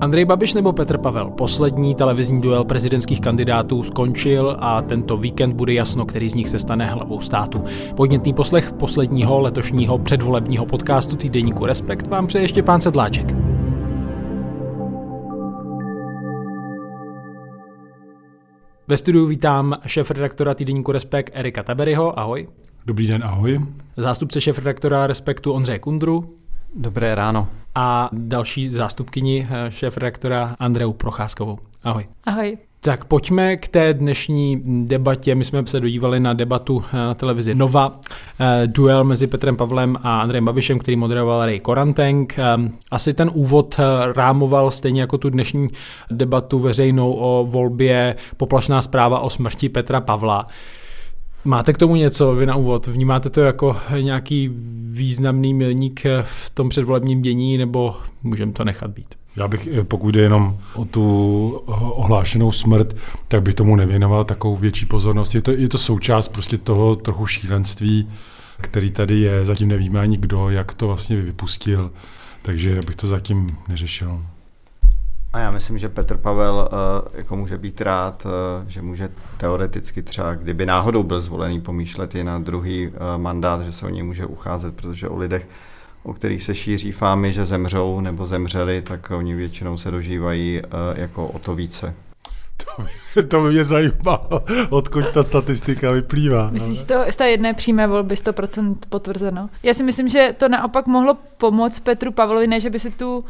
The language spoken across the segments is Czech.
Andrej Babiš nebo Petr Pavel? Poslední televizní duel prezidentských kandidátů skončil a tento víkend bude jasno, který z nich se stane hlavou státu. Podnětný poslech posledního letošního předvolebního podcastu týdeníku Respekt vám přeje ještě pán Sedláček. Ve studiu vítám šéf redaktora týdeníku Respekt Erika Taberyho. Ahoj. Dobrý den, ahoj. Zástupce šéf redaktora Respektu Ondřeje Kundru. Dobré ráno. A další zástupkyni eh, šéf redaktora Andreu Procházkovou. Ahoj. Ahoj. Tak pojďme k té dnešní debatě. My jsme se dodívali na debatu eh, na televizi Nova, eh, duel mezi Petrem Pavlem a Andrejem Babišem, který moderoval Ray Koranteng. Asi ten úvod rámoval stejně jako tu dnešní debatu veřejnou o volbě poplašná zpráva o smrti Petra Pavla. Máte k tomu něco vy na úvod? Vnímáte to jako nějaký významný milník v tom předvolebním dění, nebo můžeme to nechat být? Já bych, pokud jde jenom o tu ohlášenou smrt, tak bych tomu nevěnoval takovou větší pozornost. Je to, je to součást prostě toho trochu šílenství, který tady je. Zatím nevíme ani kdo, jak to vlastně vypustil, takže bych to zatím neřešil. A já myslím, že Petr Pavel uh, jako může být rád, uh, že může teoreticky třeba, kdyby náhodou byl zvolený, pomýšlet i na druhý uh, mandát, že se o něj může ucházet, protože o lidech, o kterých se šíří fámy, že zemřou nebo zemřeli, tak oni většinou se dožívají uh, jako o to více. To by, to by mě zajímalo, odkud ta statistika vyplývá. Myslíš to z té jedné přímé volby 100% potvrzeno? Já si myslím, že to naopak mohlo pomoct Petru Pavlovi, ne, že by si tu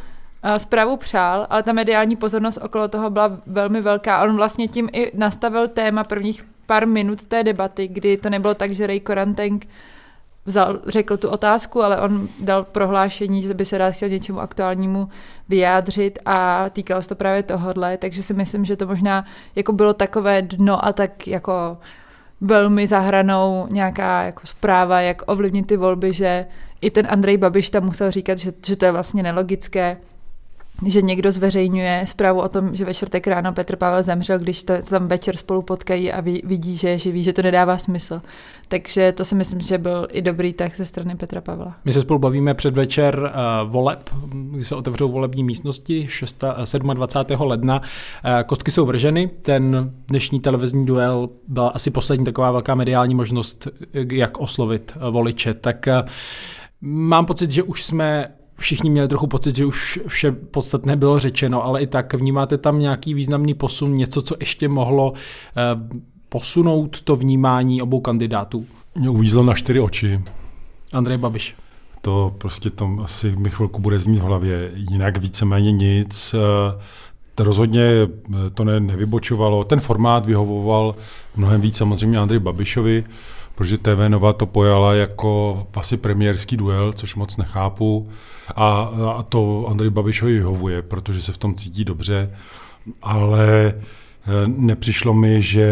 zprávu přál, ale ta mediální pozornost okolo toho byla velmi velká. On vlastně tím i nastavil téma prvních pár minut té debaty, kdy to nebylo tak, že Ray Koranteng vzal, řekl tu otázku, ale on dal prohlášení, že by se rád chtěl něčemu aktuálnímu vyjádřit a týkalo se to právě tohohle, takže si myslím, že to možná jako bylo takové dno a tak jako velmi zahranou nějaká jako zpráva, jak ovlivnit ty volby, že i ten Andrej Babiš tam musel říkat, že, že to je vlastně nelogické, že někdo zveřejňuje zprávu o tom, že ve čtvrtek ráno Petr Pavel zemřel, když to tam večer spolu potkají a vidí, že je živý, že to nedává smysl. Takže to si myslím, že byl i dobrý tak ze strany Petra Pavla. My se spolu bavíme předvečer uh, voleb, kdy se otevřou volební místnosti 6, 27. ledna. Uh, kostky jsou vrženy, ten dnešní televizní duel byla asi poslední taková velká mediální možnost, jak oslovit voliče. Tak uh, mám pocit, že už jsme všichni měli trochu pocit, že už vše podstatné bylo řečeno, ale i tak vnímáte tam nějaký významný posun, něco, co ještě mohlo eh, posunout to vnímání obou kandidátů? Mě uvízlo na čtyři oči. Andrej Babiš. To prostě tam asi mi chvilku bude znít v hlavě. Jinak víceméně nic. Eh, to rozhodně eh, to ne, nevybočovalo. Ten formát vyhovoval mnohem víc samozřejmě Andrej Babišovi protože TV Nova to pojala jako asi premiérský duel, což moc nechápu. A, a to Andrej Babišovi vyhovuje, protože se v tom cítí dobře, ale e, nepřišlo mi, že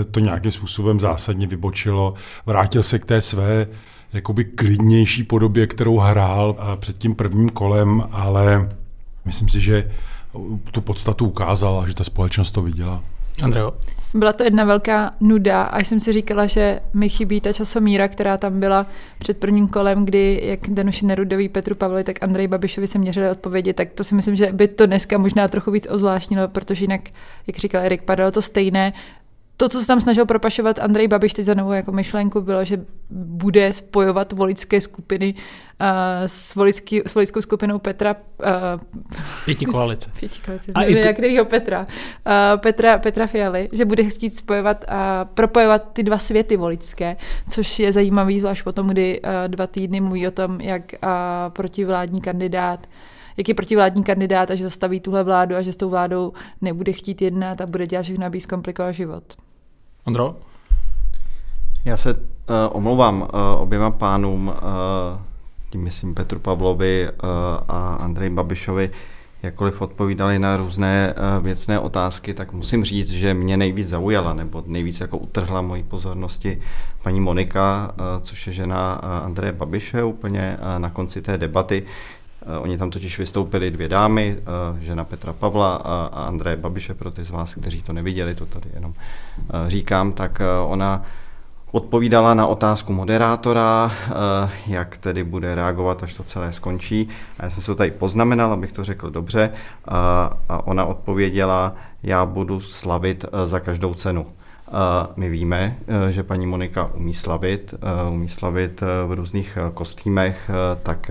e, to nějakým způsobem zásadně vybočilo. Vrátil se k té své jakoby klidnější podobě, kterou hrál před tím prvním kolem, ale myslím si, že tu podstatu ukázal a že ta společnost to viděla. Andreo? Byla to jedna velká nuda a jsem si říkala, že mi chybí ta časomíra, která tam byla před prvním kolem, kdy jak Danuši Nerudový, Petru Pavli, tak Andrej Babišovi se měřili odpovědi, tak to si myslím, že by to dneska možná trochu víc ozvláštnilo, protože jinak, jak říkal Erik, padalo to stejné to, co se tam snažil propašovat Andrej Babiš teď za novou jako myšlenku, bylo, že bude spojovat voličské skupiny uh, s, volický, s voličskou skupinou Petra. Uh, Pěti koalice. Pěti koalice. A i kterýho Petra? Uh, Petra? Petra Fialy, že bude chtít spojovat a propojovat ty dva světy voličské, což je zajímavý, zvlášť potom, kdy uh, dva týdny mluví o tom, jak uh, protivládní kandidát jak je protivládní kandidát a že zastaví tuhle vládu a že s tou vládou nebude chtít jednat a bude dělat všechno, aby zkomplikoval život. Ondro? Já se uh, omlouvám uh, oběma pánům, uh, tím myslím Petru Pavlovi uh, a Andrej Babišovi, jakkoliv odpovídali na různé uh, věcné otázky, tak musím říct, že mě nejvíc zaujala, nebo nejvíc jako utrhla mojí pozornosti paní Monika, uh, což je žena uh, Andreje Babiše úplně uh, na konci té debaty, oni tam totiž vystoupili dvě dámy, eh, žena Petra Pavla a Andreje Babiše, pro ty z vás, kteří to neviděli, to tady jenom eh, říkám, tak ona odpovídala na otázku moderátora, jak tedy bude reagovat, až to celé skončí. A já jsem se to tady poznamenal, abych to řekl dobře. A ona odpověděla, já budu slavit za každou cenu. My víme, eh, že paní Monika umí slavit, eh, umí slavit eh, v různých kostýmech, tak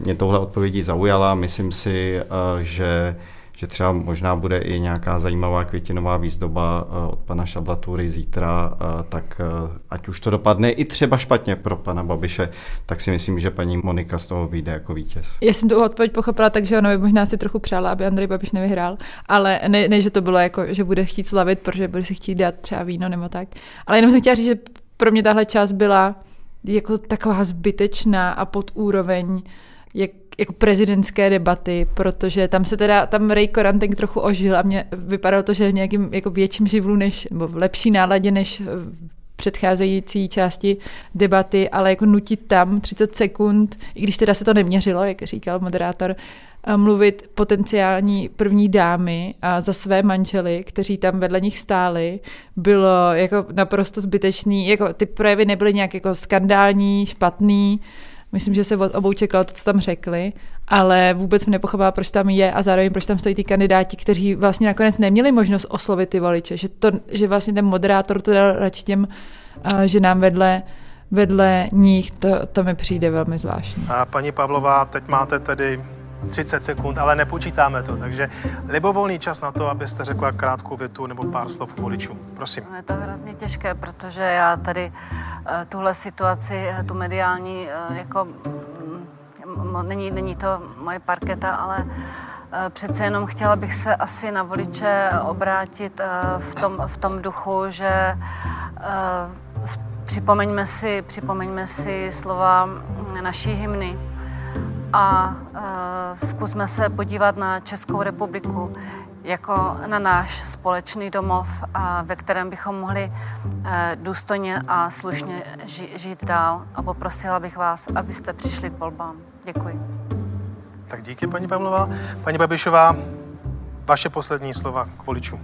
mě tohle odpovědí zaujala. Myslím si, že že třeba možná bude i nějaká zajímavá květinová výzdoba eh, od pana Šablatury zítra, eh, tak eh, ať už to dopadne i třeba špatně pro pana Babiše, tak si myslím, že paní Monika z toho vyjde jako vítěz. Já jsem tu odpověď pochopila, takže ona by možná si trochu přála, aby Andrej Babiš nevyhrál, ale ne, ne, že to bylo jako, že bude chtít slavit, protože bude si chtít dát třeba víno nebo tak. Ale jenom jsem chtěla říct, že pro mě tahle část byla jako taková zbytečná a pod úroveň jak jako prezidentské debaty, protože tam se teda, tam Ray Korantek trochu ožil a mě vypadalo to, že v nějakým jako větším živlu než, nebo v lepší náladě než předcházející části debaty, ale jako nutit tam 30 sekund, i když teda se to neměřilo, jak říkal moderátor, mluvit potenciální první dámy a za své manžely, kteří tam vedle nich stáli, bylo jako naprosto zbytečný, jako ty projevy nebyly nějak jako skandální, špatný, Myslím, že se od obou čekalo to, co tam řekli, ale vůbec jsem nepochopila, proč tam je a zároveň proč tam stojí ty kandidáti, kteří vlastně nakonec neměli možnost oslovit ty voliče, že, to, že vlastně ten moderátor to dal radši těm uh, ženám vedle vedle nich, to, to mi přijde velmi zvláštní. A paní Pavlová, teď máte tedy 30 sekund, ale nepočítáme to, takže libovolný čas na to, abyste řekla krátkou větu nebo pár slov k voličům. Prosím. No, je to hrozně těžké, protože já tady eh, tuhle situaci, eh, tu mediální, eh, jako mm, není, není to moje parketa, ale Přece jenom chtěla bych se asi na voliče obrátit v tom, v tom duchu, že připomeňme si, připomeňme si slova naší hymny, a uh, zkusme se podívat na Českou republiku jako na náš společný domov, a ve kterém bychom mohli uh, důstojně a slušně ži- žít dál. A poprosila bych vás, abyste přišli k volbám. Děkuji. Tak díky, paní Pavlová. Paní Babišová, vaše poslední slova k voličům.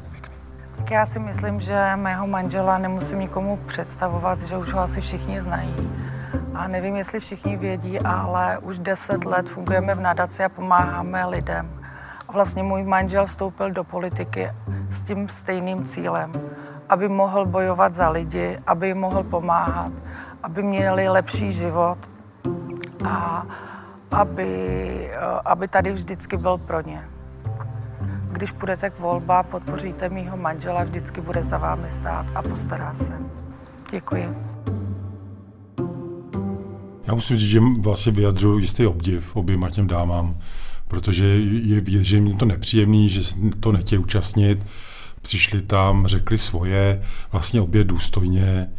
Tak já si myslím, že mého manžela nemusím nikomu představovat, že už ho asi všichni znají a nevím, jestli všichni vědí, ale už deset let fungujeme v nadaci a pomáháme lidem. A vlastně můj manžel vstoupil do politiky s tím stejným cílem, aby mohl bojovat za lidi, aby jim mohl pomáhat, aby měli lepší život a aby, aby tady vždycky byl pro ně. Když půjdete k volbám, podpoříte mýho manžela, vždycky bude za vámi stát a postará se. Děkuji. Já musím říct, že vlastně vyjadřuju jistý obdiv oběma těm dámám, protože je vidět, že jim to nepříjemný, že to nechtějí účastnit. Přišli tam, řekli svoje, vlastně obě důstojně,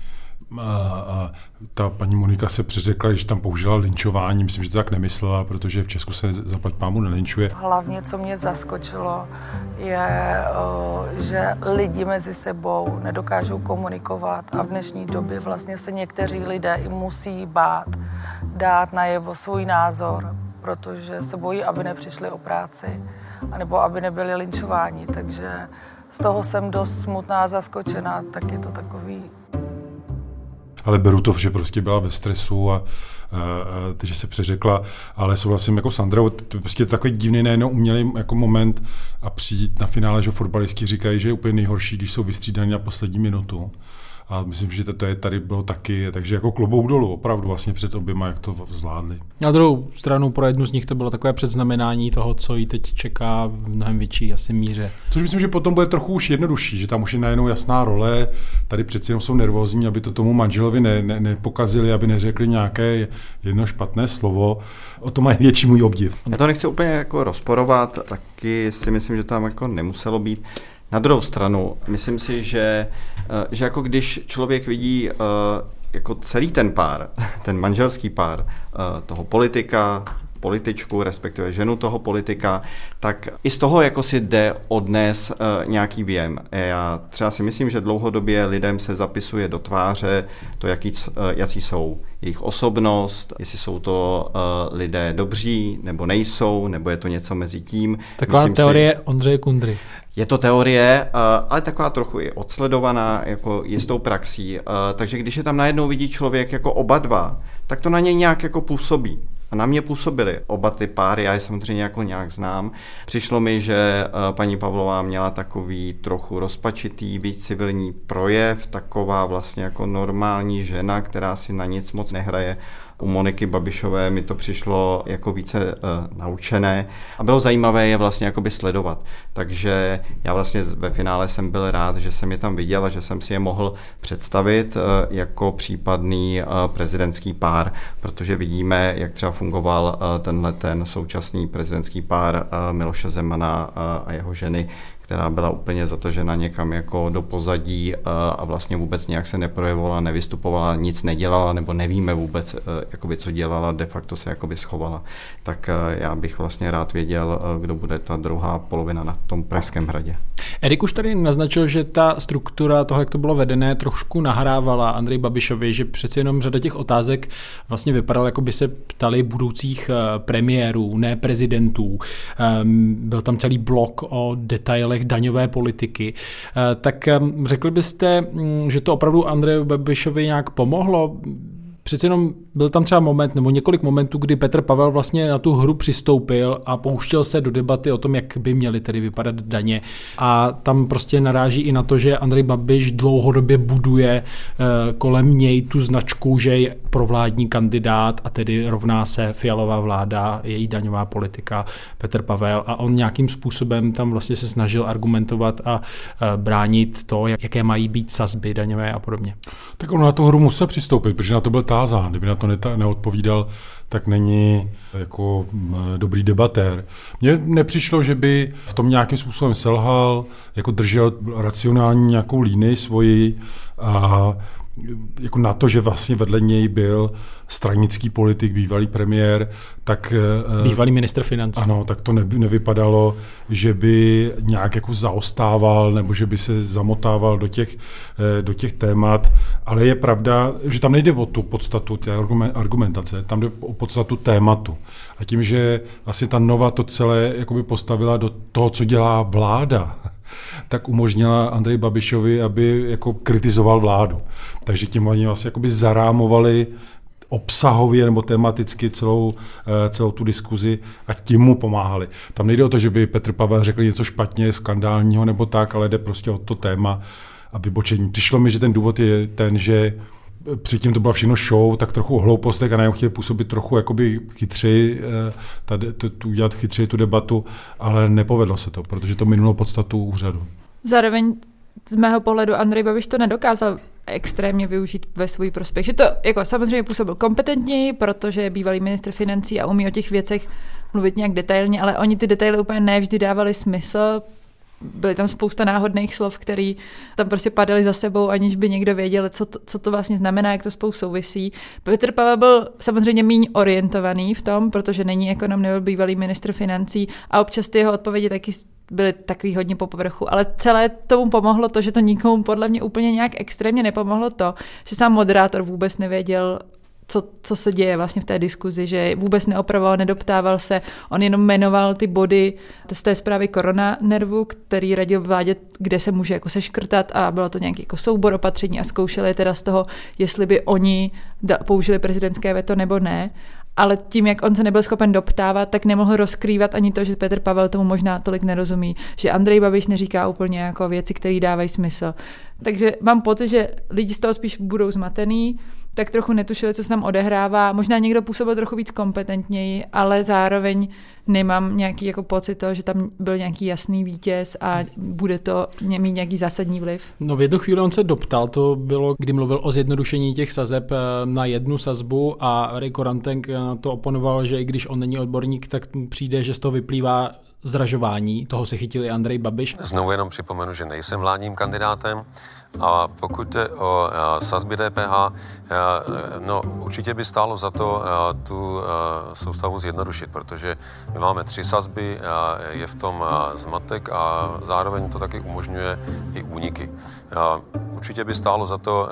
a, a ta paní Monika se přeřekla, že tam použila linčování, myslím, že to tak nemyslela, protože v Česku se zaplať pámu nelinčuje. Hlavně, co mě zaskočilo, je, že lidi mezi sebou nedokážou komunikovat a v dnešní době vlastně se někteří lidé i musí bát dát najevo svůj názor, protože se bojí, aby nepřišli o práci, anebo aby nebyli linčováni. Takže z toho jsem dost smutná a zaskočená, tak je to takový ale beru to, že prostě byla ve stresu a, a, a že se přeřekla, ale souhlasím jako Sandra, to prostě takový divný nejenom umělý jako moment a přijít na finále, že fotbalisti říkají, že je úplně nejhorší, když jsou vystřídaní na poslední minutu. A myslím, že to je tady bylo taky, takže jako klobouk dolů, opravdu vlastně před oběma, jak to zvládli. Na druhou stranu pro jednu z nich to bylo takové předznamenání toho, co jí teď čeká v mnohem větší asi míře. Což myslím, že potom bude trochu už jednodušší, že tam už je najednou jasná role, tady přeci jenom jsou nervózní, aby to tomu manželovi ne, ne, nepokazili, aby neřekli nějaké jedno špatné slovo. O to mají větší můj obdiv. Já to nechci úplně jako rozporovat, taky si myslím, že tam jako nemuselo být. Na druhou stranu, myslím si, že, eh, že jako když člověk vidí eh, jako celý ten pár, ten manželský pár, eh, toho politika, političku, respektive ženu toho politika, tak i z toho jako si jde odnes nějaký věm. Já třeba si myslím, že dlouhodobě lidem se zapisuje do tváře to, jaký, jaký jsou jejich osobnost, jestli jsou to uh, lidé dobří nebo nejsou, nebo je to něco mezi tím. Taková Myslím teorie si, Ondřeje Kundry. Je to teorie, uh, ale taková trochu i odsledovaná jako jistou praxí. Uh, takže když je tam najednou vidí člověk jako oba dva, tak to na něj nějak jako působí. A na mě působily oba ty páry, já je samozřejmě jako nějak znám. Přišlo mi, že paní Pavlová měla takový trochu rozpačitý, víc civilní projev, taková vlastně jako normální žena, která si na nic moc nehraje u Moniky Babišové mi to přišlo jako více uh, naučené a bylo zajímavé je vlastně jakoby sledovat. Takže já vlastně ve finále jsem byl rád, že jsem je tam viděl a že jsem si je mohl představit uh, jako případný uh, prezidentský pár, protože vidíme, jak třeba fungoval uh, tenhle ten současný prezidentský pár uh, Miloše Zemana uh, a jeho ženy, která byla úplně zatažena někam jako do pozadí a vlastně vůbec nějak se neprojevovala, nevystupovala, nic nedělala, nebo nevíme vůbec, jakoby, co dělala, de facto se jakoby schovala. Tak já bych vlastně rád věděl, kdo bude ta druhá polovina na tom Pražském hradě. Erik už tady naznačil, že ta struktura toho, jak to bylo vedené, trošku nahrávala Andrej Babišovi, že přeci jenom řada těch otázek vlastně vypadala, jako by se ptali budoucích premiérů, ne prezidentů. Ehm, byl tam celý blok o detailech těch daňové politiky. Eh, tak řekli byste, mm, že to opravdu Andreju Babišovi nějak pomohlo? Přece jenom byl tam třeba moment nebo několik momentů, kdy Petr Pavel vlastně na tu hru přistoupil a pouštěl se do debaty o tom, jak by měly tedy vypadat daně. A tam prostě naráží i na to, že Andrej Babiš dlouhodobě buduje eh, kolem něj tu značku, že je provládní kandidát a tedy rovná se fialová vláda, její daňová politika, Petr Pavel a on nějakým způsobem tam vlastně se snažil argumentovat a eh, bránit to, jaké mají být sazby daňové a podobně. Tak on na tu hru musel přistoupit, protože na to byl tázán. Kdyby na to neodpovídal, tak není jako dobrý debatér. Mně nepřišlo, že by v tom nějakým způsobem selhal, jako držel racionální nějakou línii svoji a jako na to, že vlastně vedle něj byl stranický politik, bývalý premiér, tak... Eh, bývalý minister financí. Ano, tak to nevypadalo, že by nějak jako zaostával nebo že by se zamotával do těch, eh, do těch témat, ale je pravda, že tam nejde o tu podstatu té argumentace, tam jde o podstatu tématu. A tím, že vlastně ta nova to celé jakoby postavila do toho, co dělá vláda, tak umožnila Andrej Babišovi, aby jako kritizoval vládu. Takže tím oni vlastně jakoby zarámovali obsahově nebo tematicky celou, eh, celou tu diskuzi a tím mu pomáhali. Tam nejde o to, že by Petr Pavel řekl něco špatně, skandálního nebo tak, ale jde prostě o to téma a vybočení. Přišlo mi, že ten důvod je ten, že předtím to byla všechno show, tak trochu hloupostek a najednou chtěli působit trochu jakoby chytři, eh, tady, tu, udělat chytři tu debatu, ale nepovedlo se to, protože to minulo podstatu úřadu. Zároveň z mého pohledu Andrej Babiš to nedokázal extrémně využít ve svůj prospěch. Že to jako samozřejmě působil kompetentněji, protože je bývalý ministr financí a umí o těch věcech mluvit nějak detailně, ale oni ty detaily úplně nevždy dávali smysl, byly tam spousta náhodných slov, které tam prostě padaly za sebou, aniž by někdo věděl, co to, co to vlastně znamená, jak to spolu souvisí. Petr Pavel byl samozřejmě méně orientovaný v tom, protože není ekonom, nebyl bývalý ministr financí a občas ty jeho odpovědi taky byly takový hodně po povrchu, ale celé tomu pomohlo to, že to nikomu podle mě úplně nějak extrémně nepomohlo to, že sám moderátor vůbec nevěděl, co, co se děje vlastně v té diskuzi, že vůbec neopravoval, nedoptával se, on jenom jmenoval ty body z té zprávy korona nervu, který radil vládě, kde se může jako seškrtat a bylo to nějaký jako soubor opatření a zkoušeli teda z toho, jestli by oni použili prezidentské veto nebo ne. Ale tím, jak on se nebyl schopen doptávat, tak nemohl rozkrývat ani to, že Petr Pavel tomu možná tolik nerozumí, že Andrej Babiš neříká úplně jako věci, které dávají smysl. Takže mám pocit, že lidi z toho spíš budou zmatený, tak trochu netušili, co se tam odehrává. Možná někdo působil trochu víc kompetentněji, ale zároveň nemám nějaký jako pocit toho, že tam byl nějaký jasný vítěz a bude to mít nějaký zásadní vliv. No v jednu chvíli on se doptal, to bylo, kdy mluvil o zjednodušení těch sazeb eh, na jednu sazbu a Rico Rantenk na to oponoval, že i když on není odborník, tak přijde, že z toho vyplývá zdražování, toho se chytil i Andrej Babiš. Znovu jenom připomenu, že nejsem vládním kandidátem A pokud jde o sazby DPH, no určitě by stálo za to tu soustavu zjednodušit, protože my máme tři sazby, je v tom zmatek a zároveň to taky umožňuje i úniky. Určitě by stálo za to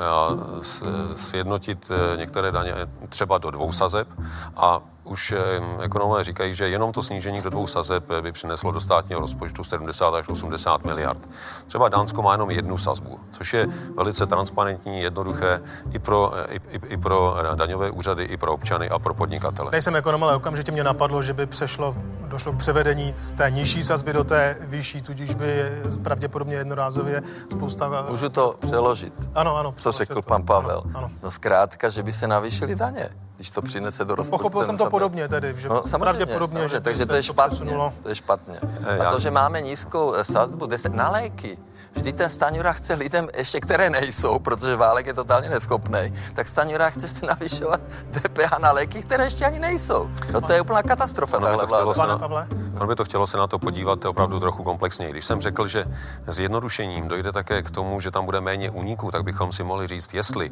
sjednotit některé daně třeba do dvou sazeb a už ekonomové říkají, že jenom to snížení do dvou sazeb by přineslo do státního rozpočtu 70 až 80 miliard. Třeba Dánsko má jenom jednu sazbu, což je velice transparentní, jednoduché i pro, i, i, i pro daňové úřady, i pro občany a pro podnikatele. Nejsem ekonom, ale okamžitě mě napadlo, že by přešlo, došlo k převedení z té nižší sazby do té vyšší, tudíž by pravděpodobně jednorázově spousta... Můžu to přeložit? Ano, ano. Co řekl pan Pavel? Ano, ano. No zkrátka, že by se navýšily daně když to přinese do rozpočtu. Pochopil jsem to podobně tedy, že no, samozřejmě, pravděpodobně, samozřejmě, že takže to je špatně. To je špatně. A to, že máme nízkou eh, sazbu 10 na léky, Vždyť ten Staňura chce lidem, ještě které nejsou, protože Válek je totálně neschopný, tak Staňura chce se navyšovat DPH na léky, které ještě ani nejsou. No to je úplná katastrofa. To chtělo se na, ono by to chtělo se na to podívat opravdu trochu komplexněji. Když jsem řekl, že zjednodušením dojde také k tomu, že tam bude méně úniků, tak bychom si mohli říct, jestli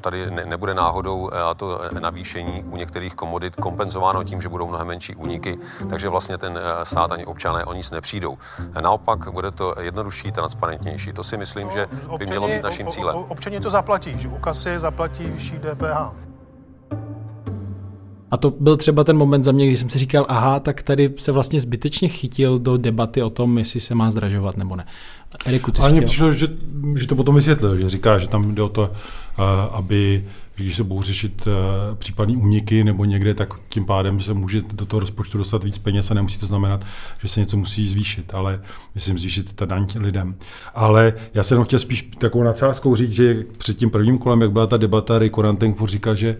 tady nebude náhodou to navýšení u některých komodit kompenzováno tím, že budou mnohem menší úniky, takže vlastně ten eh, stát ani občané o nic nepřijdou. Naopak bude to jednodušší transparentnější. To si myslím, no, že by občani, mělo být naším cílem. Občani to zaplatí, že u kasy zaplatí vyšší DPH. A to byl třeba ten moment za mě, kdy jsem si říkal, aha, tak tady se vlastně zbytečně chytil do debaty o tom, jestli se má zdražovat nebo ne. Eriku, ty Ale mně přišlo, že, že to potom vysvětlil, že říká, že tam jde o to, eh, aby když se budou řešit uh, případný úniky nebo někde, tak tím pádem se může do toho rozpočtu dostat víc peněz a nemusí to znamenat, že se něco musí zvýšit, ale myslím zvýšit ta daň lidem. Ale já jsem chtěl spíš takovou nadsázkou říct, že před tím prvním kolem, jak byla ta debata, Rick Rantenfurt říkal, že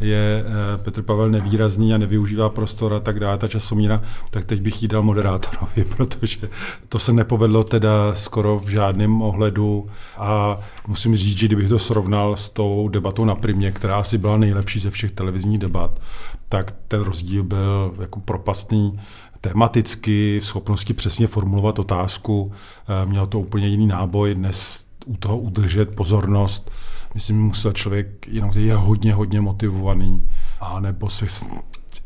je eh, Petr Pavel nevýrazný a nevyužívá prostor a tak dále, ta časomíra, tak teď bych jí dal moderátorovi, protože to se nepovedlo teda skoro v žádném ohledu. A musím říct, že kdybych to srovnal s tou debatou na Primě, která asi byla nejlepší ze všech televizních debat, tak ten rozdíl byl jako propastný tematicky, v schopnosti přesně formulovat otázku, eh, měl to úplně jiný náboj, dnes u toho udržet pozornost, myslím, musel člověk, jenom je hodně, hodně motivovaný, a nebo se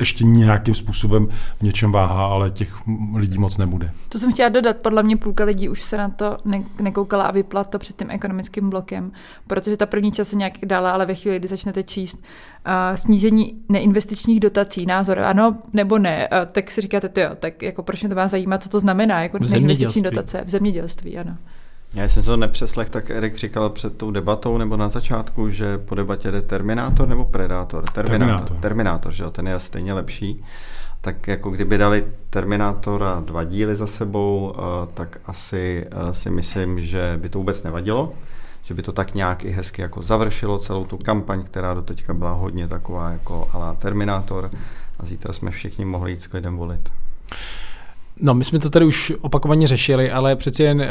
ještě nějakým způsobem v něčem váhá, ale těch lidí moc nebude. To jsem chtěla dodat, podle mě půlka lidí už se na to ne- nekoukala a vypla to před tím ekonomickým blokem, protože ta první čas se nějak dala, ale ve chvíli, kdy začnete číst uh, snížení neinvestičních dotací, názor ano nebo ne, uh, tak si říkáte, jo, tak jako proč mě to má zajímat, co to znamená, jako neinvestiční dotace v zemědělství, ano. Já jsem to nepřeslech, tak Erik říkal před tou debatou nebo na začátku, že po debatě jde Terminátor nebo Predátor? Terminátor. Terminátor, Terminátor že jo, ten je stejně lepší. Tak jako kdyby dali Terminátora dva díly za sebou, eh, tak asi eh, si myslím, že by to vůbec nevadilo že by to tak nějak i hezky jako završilo celou tu kampaň, která do teďka byla hodně taková jako alá Terminátor a zítra jsme všichni mohli jít s klidem volit. No, my jsme to tady už opakovaně řešili, ale přeci jen uh,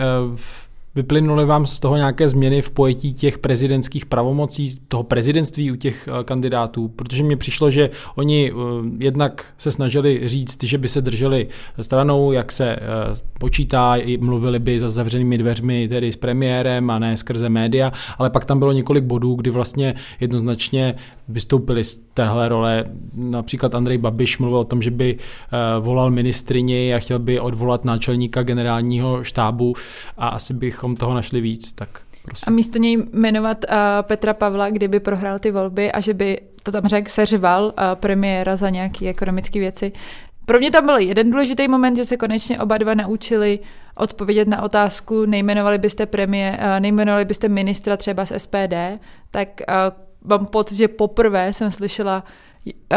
Vyplynuly vám z toho nějaké změny v pojetí těch prezidentských pravomocí, toho prezidentství u těch eh, kandidátů? Protože mně přišlo, že oni eh, jednak se snažili říct, že by se drželi stranou, jak se eh, počítá, mluvili by za zavřenými dveřmi, tedy s premiérem a ne skrze média, ale pak tam bylo několik bodů, kdy vlastně jednoznačně vystoupili z téhle role. Například Andrej Babiš mluvil o tom, že by volal ministrině a chtěl by odvolat náčelníka generálního štábu a asi bych bychom toho našli víc, tak prosím. A místo něj jmenovat uh, Petra Pavla, kdyby prohrál ty volby a že by to tam řekl, seřval uh, premiéra za nějaké ekonomické věci. Pro mě tam byl jeden důležitý moment, že se konečně oba dva naučili odpovědět na otázku, nejmenovali byste premiér, uh, nejmenovali byste ministra třeba z SPD, tak uh, mám pocit, že poprvé jsem slyšela Eh,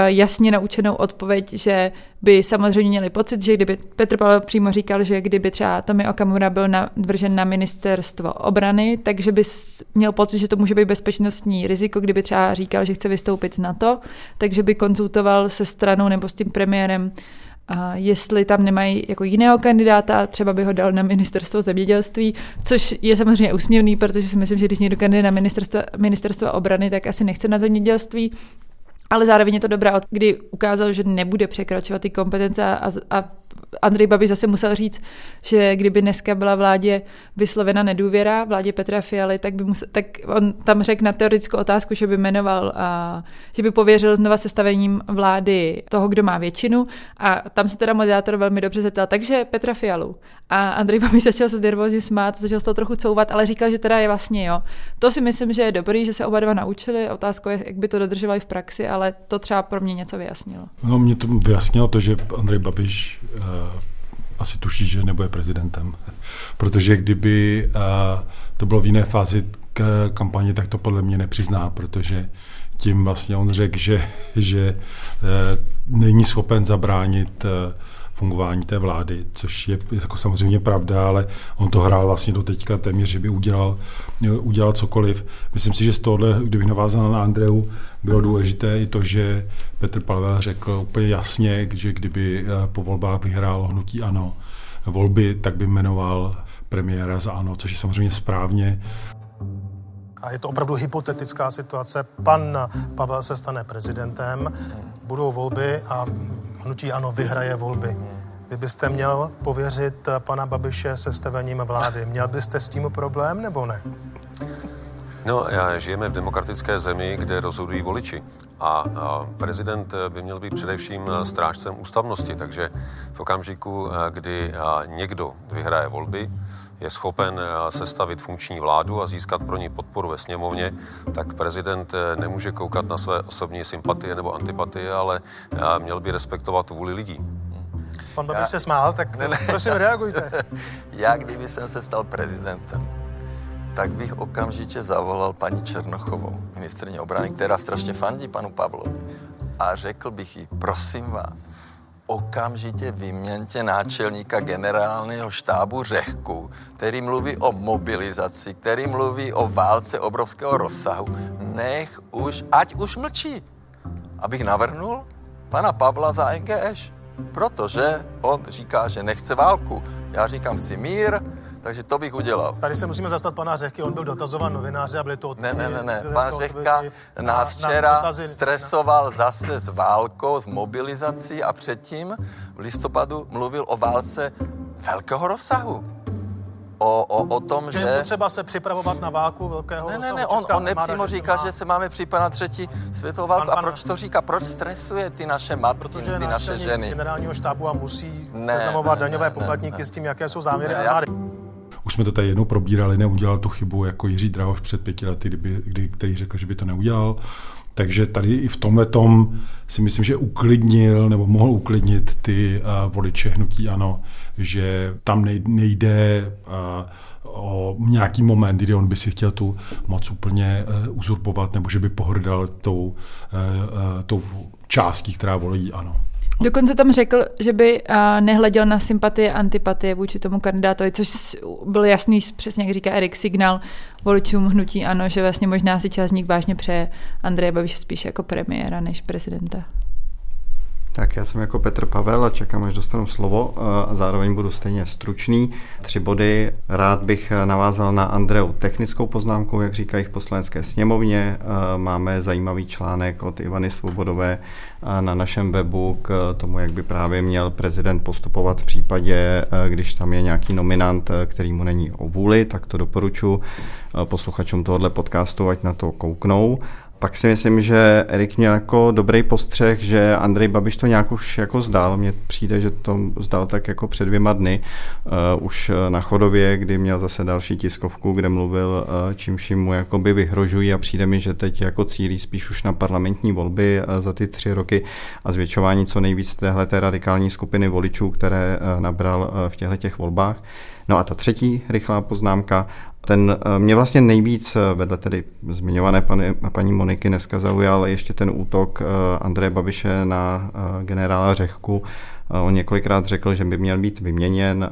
jasně naučenou odpověď, že by samozřejmě měli pocit, že kdyby Petr Pavel přímo říkal, že kdyby třeba Tomi Okamura byl navržen na ministerstvo obrany, takže by měl pocit, že to může být bezpečnostní riziko, kdyby třeba říkal, že chce vystoupit z NATO, takže by konzultoval se stranou nebo s tím premiérem a jestli tam nemají jako jiného kandidáta, třeba by ho dal na ministerstvo zemědělství, což je samozřejmě úsměvný, protože si myslím, že když někdo kandiduje na ministerstvo, ministerstvo obrany, tak asi nechce na zemědělství, ale zároveň je to dobrá, kdy ukázal, že nebude překračovat ty kompetence a, a Andrej Babiš zase musel říct, že kdyby dneska byla vládě vyslovena nedůvěra, vládě Petra Fialy, tak by musel, tak on tam řekl na teoretickou otázku, že by jmenoval, a, že by pověřil znova sestavením vlády toho, kdo má většinu a tam se teda moderátor velmi dobře zeptal, takže Petra Fialu. A Andrej Babiš začal se nervózně smát, začal se to trochu couvat, ale říkal, že teda je vlastně jo. To si myslím, že je dobrý, že se oba dva naučili. Otázka je, jak by to dodržovali v praxi, ale to třeba pro mě něco vyjasnilo. No, mě to vyjasnilo to, že Andrej Babiš uh, asi tuší, že nebude prezidentem. Protože kdyby uh, to bylo v jiné fázi k kampaně, tak to podle mě nepřizná, protože tím vlastně on řekl, že, že uh, není schopen zabránit fungování té vlády, což je jako samozřejmě pravda, ale on to hrál vlastně do teďka téměř, že by udělal, udělal cokoliv. Myslím si, že z tohohle, kdybych navázal na Andreu, bylo důležité i to, že Petr Pavel řekl úplně jasně, že kdyby eh, po volbách vyhrálo hnutí ANO volby, tak by jmenoval premiéra za ANO, což je samozřejmě správně. A je to opravdu hypotetická situace. Pan Pavel se stane prezidentem, budou volby a hnutí ANO vyhraje volby. Kdybyste měl pověřit pana Babiše sestavením vlády, měl byste s tím problém nebo ne? No, já žijeme v demokratické zemi, kde rozhodují voliči. A, a prezident by měl být především strážcem ústavnosti, takže v okamžiku, kdy někdo vyhraje volby, je schopen sestavit funkční vládu a získat pro ní podporu ve sněmovně, tak prezident nemůže koukat na své osobní sympatie nebo antipatie, ale měl by respektovat vůli lidí. Pan Babiš se smál, tak ne, ne. prosím reagujte. Já, kdyby jsem se stal prezidentem, tak bych okamžitě zavolal paní Černochovou, ministrně obrany, která strašně fandí panu Pavlovi. A řekl bych jí, prosím vás, okamžitě vyměňte náčelníka generálního štábu Řehku, který mluví o mobilizaci, který mluví o válce obrovského rozsahu. Nech už, ať už mlčí. Abych navrhnul pana Pavla za NGŠ. Protože on říká, že nechce válku. Já říkám, chci mír, takže to bych udělal. Tady se musíme zastat pana Řehky, on byl dotazován novináři a byly to odpovědi. Ne, ne, ne, ne. Pan Řehka nás včera stresoval zase s válkou, s mobilizací a předtím v listopadu mluvil o válce velkého rozsahu. O, o, o tom, že... Je třeba se připravovat na válku velkého Ne, ne, ne, on, on nepřímo říká, má... že se máme připravovat na třetí světovou válku. Pan, pan... A proč to říká? Proč stresuje ty naše matky, Protože ty naše ženy? generálního štábu a musí ne, seznamovat ne, daňové ne, poplatníky ne, s tím, jaké jsou záměry ne, armády. Už jsme to tady jednou probírali, neudělal tu chybu jako Jiří Drahoš před pěti lety, kdyby, kdy, který řekl, že by to neudělal. Takže tady i v tomhle tom si myslím, že uklidnil nebo mohl uklidnit ty uh, voliče hnutí ano, že tam nejde uh, o nějaký moment, kdy on by si chtěl tu moc úplně uh, uzurpovat nebo že by pohrdal tou, uh, uh, tou částí, která volí ano. Dokonce tam řekl, že by nehleděl na sympatie antipatie vůči tomu kandidátovi, což byl jasný, přesně jak říká Erik, signál voličům hnutí ano, že vlastně možná si část z nich vážně přeje Andreje Babiše spíš jako premiéra než prezidenta. Tak já jsem jako Petr Pavel a čekám, až dostanu slovo a zároveň budu stejně stručný. Tři body. Rád bych navázal na Andreu technickou poznámku, jak říkají v poslanecké sněmovně. Máme zajímavý článek od Ivany Svobodové na našem webu k tomu, jak by právě měl prezident postupovat v případě, když tam je nějaký nominant, který mu není o vůli, tak to doporučuji posluchačům tohoto podcastu, ať na to kouknou. Pak si myslím, že Erik měl jako dobrý postřeh, že Andrej Babiš to nějak už jako zdal. Mně přijde, že to zdal tak jako před dvěma dny, uh, už na chodově, kdy měl zase další tiskovku, kde mluvil, uh, čím vším mu jakoby vyhrožují a přijde mi, že teď jako cílí spíš už na parlamentní volby uh, za ty tři roky a zvětšování co nejvíc téhle té radikální skupiny voličů, které uh, nabral uh, v těchto těch volbách. No a ta třetí rychlá poznámka, ten eh, mě vlastně nejvíc eh, vedle tedy zmiňované paní, paní Moniky dneska zaujal ještě ten útok eh, Andreje Babiše na generála Řehku. On několikrát řekl, že by měl být vyměněn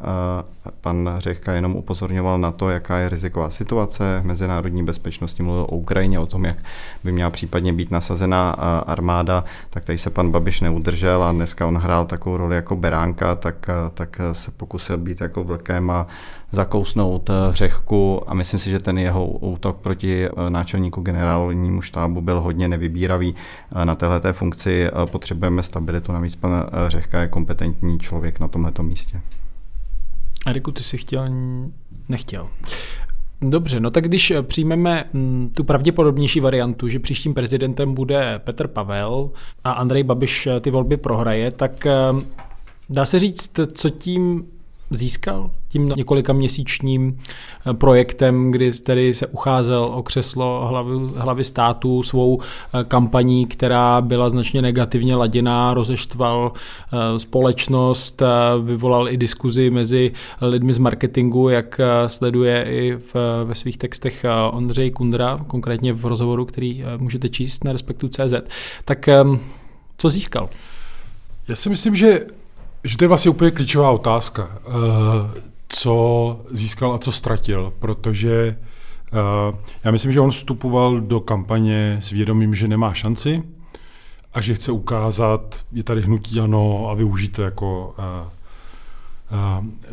Pan Řehka jenom upozorňoval na to, jaká je riziková situace mezinárodní bezpečnosti, mluvil o Ukrajině, o tom, jak by měla případně být nasazena armáda, tak tady se pan Babiš neudržel a dneska on hrál takovou roli jako beránka, tak, tak se pokusil být jako vlkem a zakousnout Řehku. A myslím si, že ten jeho útok proti náčelníku generálnímu štábu byl hodně nevybíravý. Na této funkci. Potřebujeme stabilitu, navíc pan Řehka je kompetentní člověk na tomto místě. Eriku, ty jsi chtěl, nechtěl. Dobře, no tak když přijmeme mm, tu pravděpodobnější variantu, že příštím prezidentem bude Petr Pavel a Andrej Babiš ty volby prohraje, tak eh, dá se říct, co tím získal tím několika měsíčním eh, projektem, kdy tedy se ucházel o křeslo hlavy, hlavy státu svou eh, kampaní, která byla značně negativně laděná, rozeštval eh, společnost, vyvolal i diskuzi mezi lidmi z marketingu, jak sleduje i v, ve svých textech Ondřej Kundra, konkrétně v rozhovoru, který můžete číst na Respektu.cz. Tak co získal? Já si myslím, že že to je vlastně úplně klíčová otázka, eh, co získal a co ztratil, protože eh, já myslím, že on vstupoval do kampaně s vědomím, že nemá šanci a že chce ukázat, je tady hnutí ano a využít to jako eh,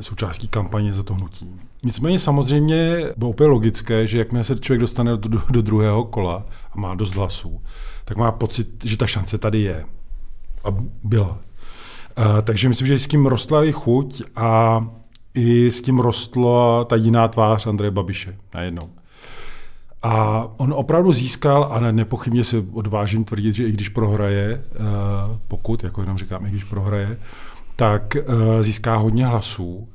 součástí kampaně za to hnutí. Nicméně samozřejmě bylo úplně logické, že jakmile se člověk dostane do, do druhého kola a má dost hlasů, tak má pocit, že ta šance tady je. A byla. Uh, takže myslím, že s tím rostla i chuť a i s tím rostla ta jiná tvář Andreje Babiše najednou. A on opravdu získal, a ne, nepochybně se odvážím tvrdit, že i když prohraje, uh, pokud, jako jenom říkám, i když prohraje, tak uh, získá hodně hlasů,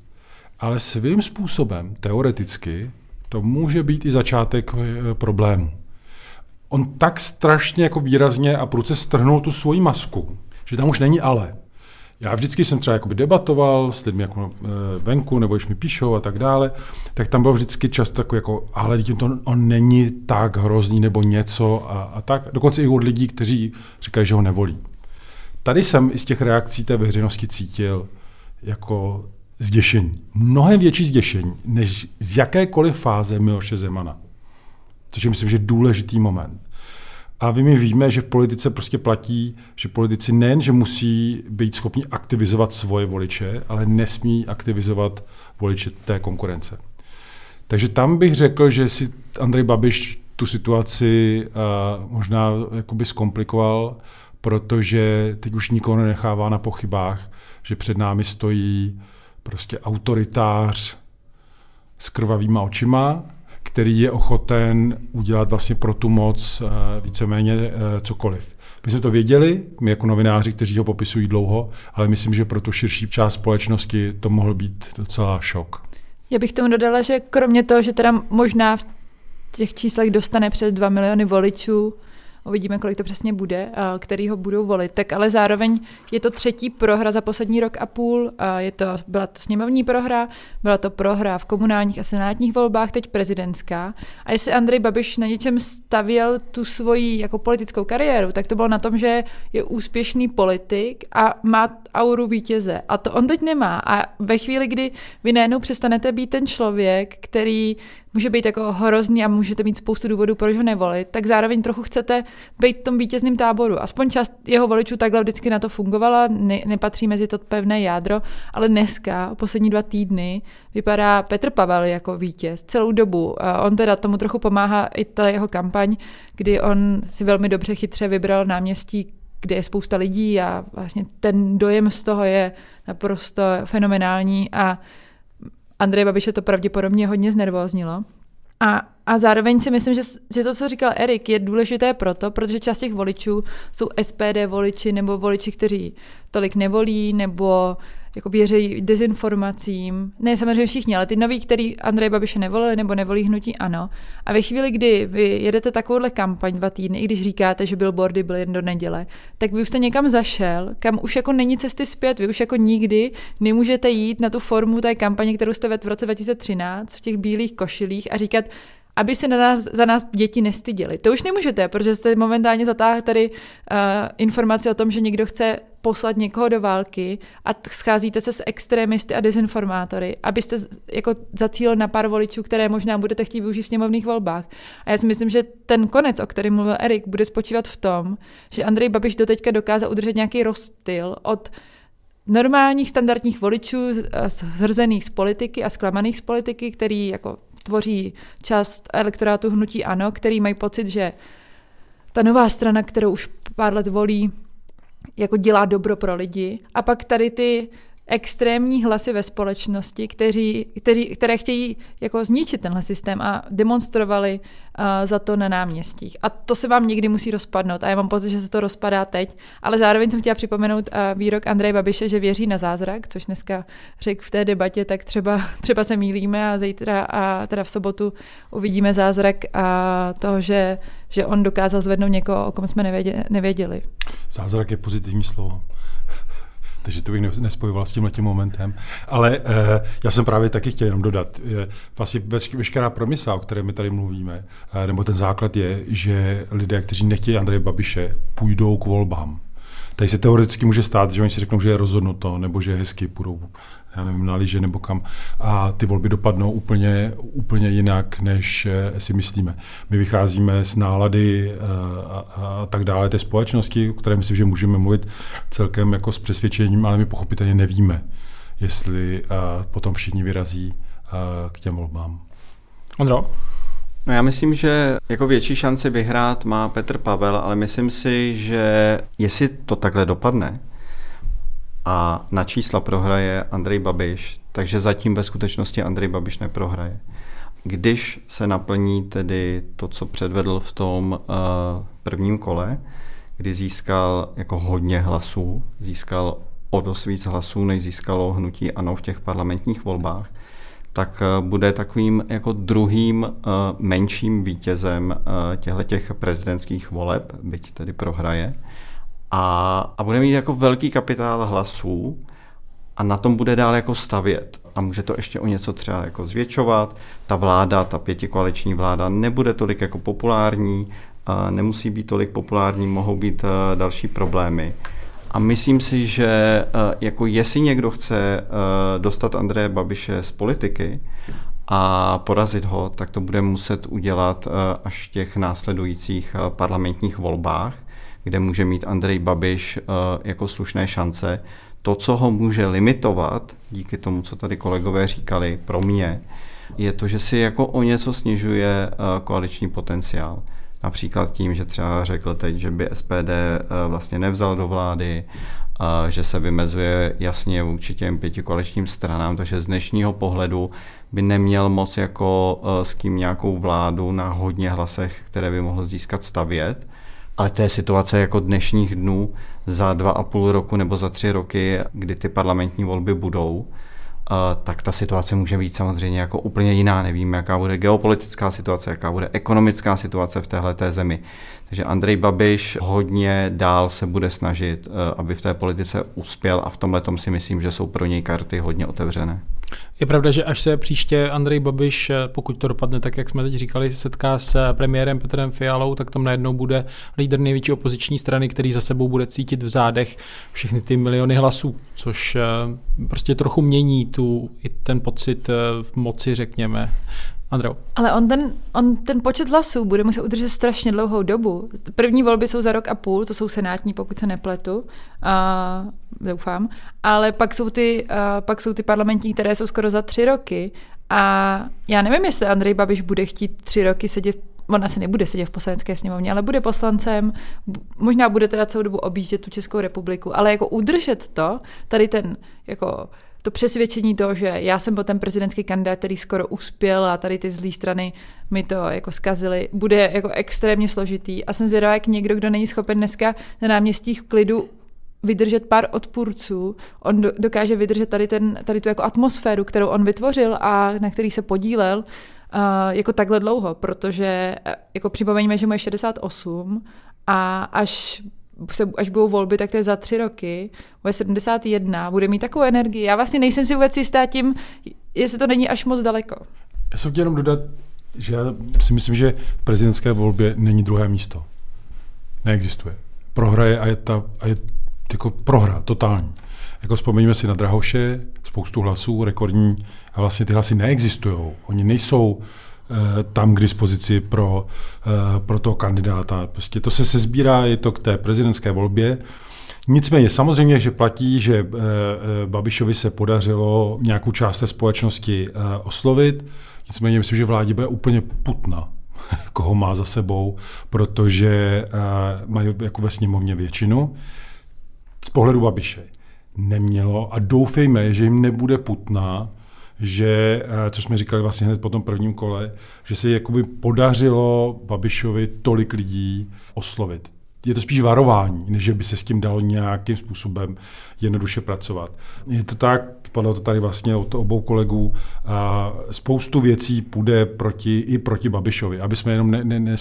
ale svým způsobem, teoreticky, to může být i začátek problému. On tak strašně jako výrazně a pruce strhnul tu svoji masku, že tam už není ale. Já vždycky jsem třeba jakoby debatoval s lidmi jako e, venku, nebo když mi píšou a tak dále, tak tam byl vždycky často takový jako, ale to on není tak hrozný nebo něco a, a tak. Dokonce i od lidí, kteří říkají, že ho nevolí. Tady jsem i z těch reakcí té veřejnosti cítil jako zděšení. Mnohem větší zděšení, než z jakékoliv fáze Miloše Zemana. Což je myslím, že důležitý moment. A my víme, že v politice prostě platí, že politici nejen, že musí být schopni aktivizovat svoje voliče, ale nesmí aktivizovat voliče té konkurence. Takže tam bych řekl, že si Andrej Babiš tu situaci uh, možná jakoby zkomplikoval, protože teď už nikoho nenechává na pochybách, že před námi stojí prostě autoritář s krvavýma očima, který je ochoten udělat vlastně pro tu moc eh, víceméně eh, cokoliv. My jsme to věděli, my jako novináři, kteří ho popisují dlouho, ale myslím, že pro tu širší část společnosti to mohl být docela šok. Já bych tomu dodala, že kromě toho, že teda možná v těch číslech dostane přes 2 miliony voličů, uvidíme, kolik to přesně bude, který ho budou volit. Tak ale zároveň je to třetí prohra za poslední rok a půl. Je to, byla to sněmovní prohra, byla to prohra v komunálních a senátních volbách, teď prezidentská. A jestli Andrej Babiš na něčem stavěl tu svoji jako politickou kariéru, tak to bylo na tom, že je úspěšný politik a má auru vítěze. A to on teď nemá. A ve chvíli, kdy vy najednou přestanete být ten člověk, který může být jako hrozný a můžete mít spoustu důvodů, proč ho nevolit, tak zároveň trochu chcete být v tom vítězným táboru. Aspoň část jeho voličů takhle vždycky na to fungovala, ne, nepatří mezi to pevné jádro, ale dneska, poslední dva týdny, vypadá Petr Pavel jako vítěz celou dobu. On teda tomu trochu pomáhá i ta jeho kampaň, kdy on si velmi dobře chytře vybral náměstí, kde je spousta lidí a vlastně ten dojem z toho je naprosto fenomenální a Andrej Babiše to pravděpodobně hodně znervóznilo. A, a zároveň si myslím, že, že to, co říkal Erik, je důležité proto, protože část těch voličů jsou SPD voliči nebo voliči, kteří tolik nevolí nebo jako věří dezinformacím. Ne samozřejmě všichni, ale ty noví, který Andrej Babiše nevolili nebo nevolí hnutí ano. A ve chvíli, kdy vy jedete takovouhle kampaň dva týdny, i když říkáte, že billboardy byly jen do neděle, tak vy už jste někam zašel, kam už jako není cesty zpět, vy už jako nikdy nemůžete jít na tu formu té kampaně, kterou jste vedl v roce 2013 v těch bílých košilích a říkat, aby se na nás, za nás děti nestyděli. To už nemůžete, protože jste momentálně zatáhli tady uh, informaci o tom, že někdo chce poslat někoho do války a scházíte se s extremisty a dezinformátory, abyste jako zacílili na pár voličů, které možná budete chtít využít v sněmovných volbách. A já si myslím, že ten konec, o kterém mluvil Erik, bude spočívat v tom, že Andrej Babiš doteďka dokázal udržet nějaký rozstyl od normálních standardních voličů zhrzených z politiky a zklamaných z politiky, který jako tvoří část elektorátu hnutí ANO, který mají pocit, že ta nová strana, kterou už pár let volí, jako dělá dobro pro lidi. A pak tady ty extrémní hlasy ve společnosti, kteří, kteří, které chtějí jako zničit tenhle systém a demonstrovali uh, za to na náměstích. A to se vám někdy musí rozpadnout a já mám pocit, že se to rozpadá teď, ale zároveň jsem chtěla připomenout uh, výrok Andreje Babiše, že věří na zázrak, což dneska řekl v té debatě, tak třeba, třeba se mýlíme a zítra a teda v sobotu uvidíme zázrak a toho, že, že on dokázal zvednout někoho, o kom jsme nevěděli. Zázrak je pozitivní slovo takže to bych nespojoval s tím momentem. Ale eh, já jsem právě taky chtěl jenom dodat, vlastně veškerá promisa, o které my tady mluvíme, eh, nebo ten základ je, že lidé, kteří nechtějí Andreje Babiše, půjdou k volbám. Tady se teoreticky může stát, že oni si řeknou, že je rozhodnuto, nebo že hezky půjdou já nevím, na liže nebo kam. A ty volby dopadnou úplně, úplně jinak, než eh, si myslíme. My vycházíme z nálady eh, a, a tak dále té společnosti, o které myslím, že můžeme mluvit celkem jako s přesvědčením, ale my pochopitelně nevíme, jestli eh, potom všichni vyrazí k těm volbám. Ondro? No já myslím, že jako větší šanci vyhrát má Petr Pavel, ale myslím si, že jestli to takhle dopadne, a na čísla prohraje Andrej Babiš, takže zatím ve skutečnosti Andrej Babiš neprohraje. Když se naplní tedy to, co předvedl v tom uh, prvním kole, kdy získal jako hodně hlasů, získal o dost víc hlasů, než získalo hnutí ANO v těch parlamentních volbách, tak uh, bude takovým jako druhým uh, menším vítězem těchto těch prezidentských voleb, byť tedy prohraje a, a bude mít jako velký kapitál hlasů a na tom bude dál jako stavět. A může to ještě o něco třeba jako zvětšovat. Ta vláda, ta pětikoaliční vláda nebude tolik jako populární, nemusí být tolik populární, mohou být další problémy. A myslím si, že e, jako jestli někdo chce e, dostat Andreje Babiše z politiky a porazit ho, tak to bude muset udělat až v těch následujících parlamentních volbách kde může mít Andrej Babiš eh, jako slušné šance. To, co ho může limitovat, díky tomu, co tady kolegové říkali, pro mě, je to, že si jako o něco snižuje eh, koaliční potenciál. Například tím, že třeba řekl teď, že by SPD eh, vlastně nevzal do vlády, že se vymezuje jasně vůči těm pěti koaličním stranám, takže z dnešního pohledu by neměl moc jako s kým nějakou vládu na hodně hlasech, které by mohl získat stavět. Ale to je situace jako dnešních dnů za dva a půl roku nebo za tři roky, kdy ty parlamentní volby budou, tak ta situace může být samozřejmě jako úplně jiná. Nevíme, jaká bude geopolitická situace, jaká bude ekonomická situace v téhle zemi. Takže Andrej Babiš hodně dál se bude snažit, eh, aby v té politice uspěl a v tomhle si myslím, že jsou pro něj karty hodně otevřené. Je pravda, že až se příště Andrej Babiš, eh, pokud to dopadne tak, jak jsme teď říkali, setká s eh, premiérem Petrem Fialou, tak tam najednou bude lídr největší opoziční strany, který za sebou bude cítit v zádech všechny ty miliony hlasů, což prostě trochu mění tu, i ten pocit moci, řekněme. Andreu. Ale on ten, on ten počet hlasů bude muset udržet strašně dlouhou dobu. První volby jsou za rok a půl, to jsou senátní, pokud se nepletu, uh, doufám. Ale pak jsou, ty, uh, pak jsou ty parlamentní, které jsou skoro za tři roky. A já nevím, jestli Andrej Babiš bude chtít tři roky sedět on asi nebude sedět v poslanecké sněmovně, ale bude poslancem, možná bude teda celou dobu objíždět tu Českou republiku, ale jako udržet to, tady ten jako to přesvědčení toho, že já jsem byl ten prezidentský kandidát, který skoro uspěl a tady ty zlé strany mi to jako zkazily, bude jako extrémně složitý. A jsem zvědavá, jak někdo, kdo není schopen dneska na náměstích v klidu vydržet pár odpůrců, on dokáže vydržet tady, ten, tady tu jako atmosféru, kterou on vytvořil a na který se podílel, uh, jako takhle dlouho, protože jako připomeňme, že mu je 68 a až se, až budou volby, tak to je za tři roky, bude 71, bude mít takovou energii. Já vlastně nejsem si vůbec jistá tím, jestli to není až moc daleko. Já jsem chtěl jenom dodat, že já si myslím, že v prezidentské volbě není druhé místo. Neexistuje. Prohraje a je, ta, a je jako prohra, totální. Jako vzpomeňme si na Drahoše, spoustu hlasů, rekordní, a vlastně ty hlasy neexistují. Oni nejsou tam k dispozici pro, e, pro toho kandidáta. Prostě to se sezbírá, je to k té prezidentské volbě. Nicméně samozřejmě, že platí, že e, Babišovi se podařilo nějakou část té společnosti oslovit. Nicméně myslím, že vládě bude úplně putna, koho má za sebou, protože mají jako ve sněmovně většinu. Z pohledu Babiše nemělo a doufejme, že jim nebude putná, že, eh, co jsme říkali vlastně hned po tom prvním kole, že se jakoby podařilo Babišovi tolik lidí oslovit. Je to spíš varování, než by se s tím dalo nějakým způsobem jednoduše pracovat. Je to tak, padlo to tady vlastně od obou kolegů, a spoustu věcí půjde proti, i proti Babišovi, aby jsme jenom ne, ne,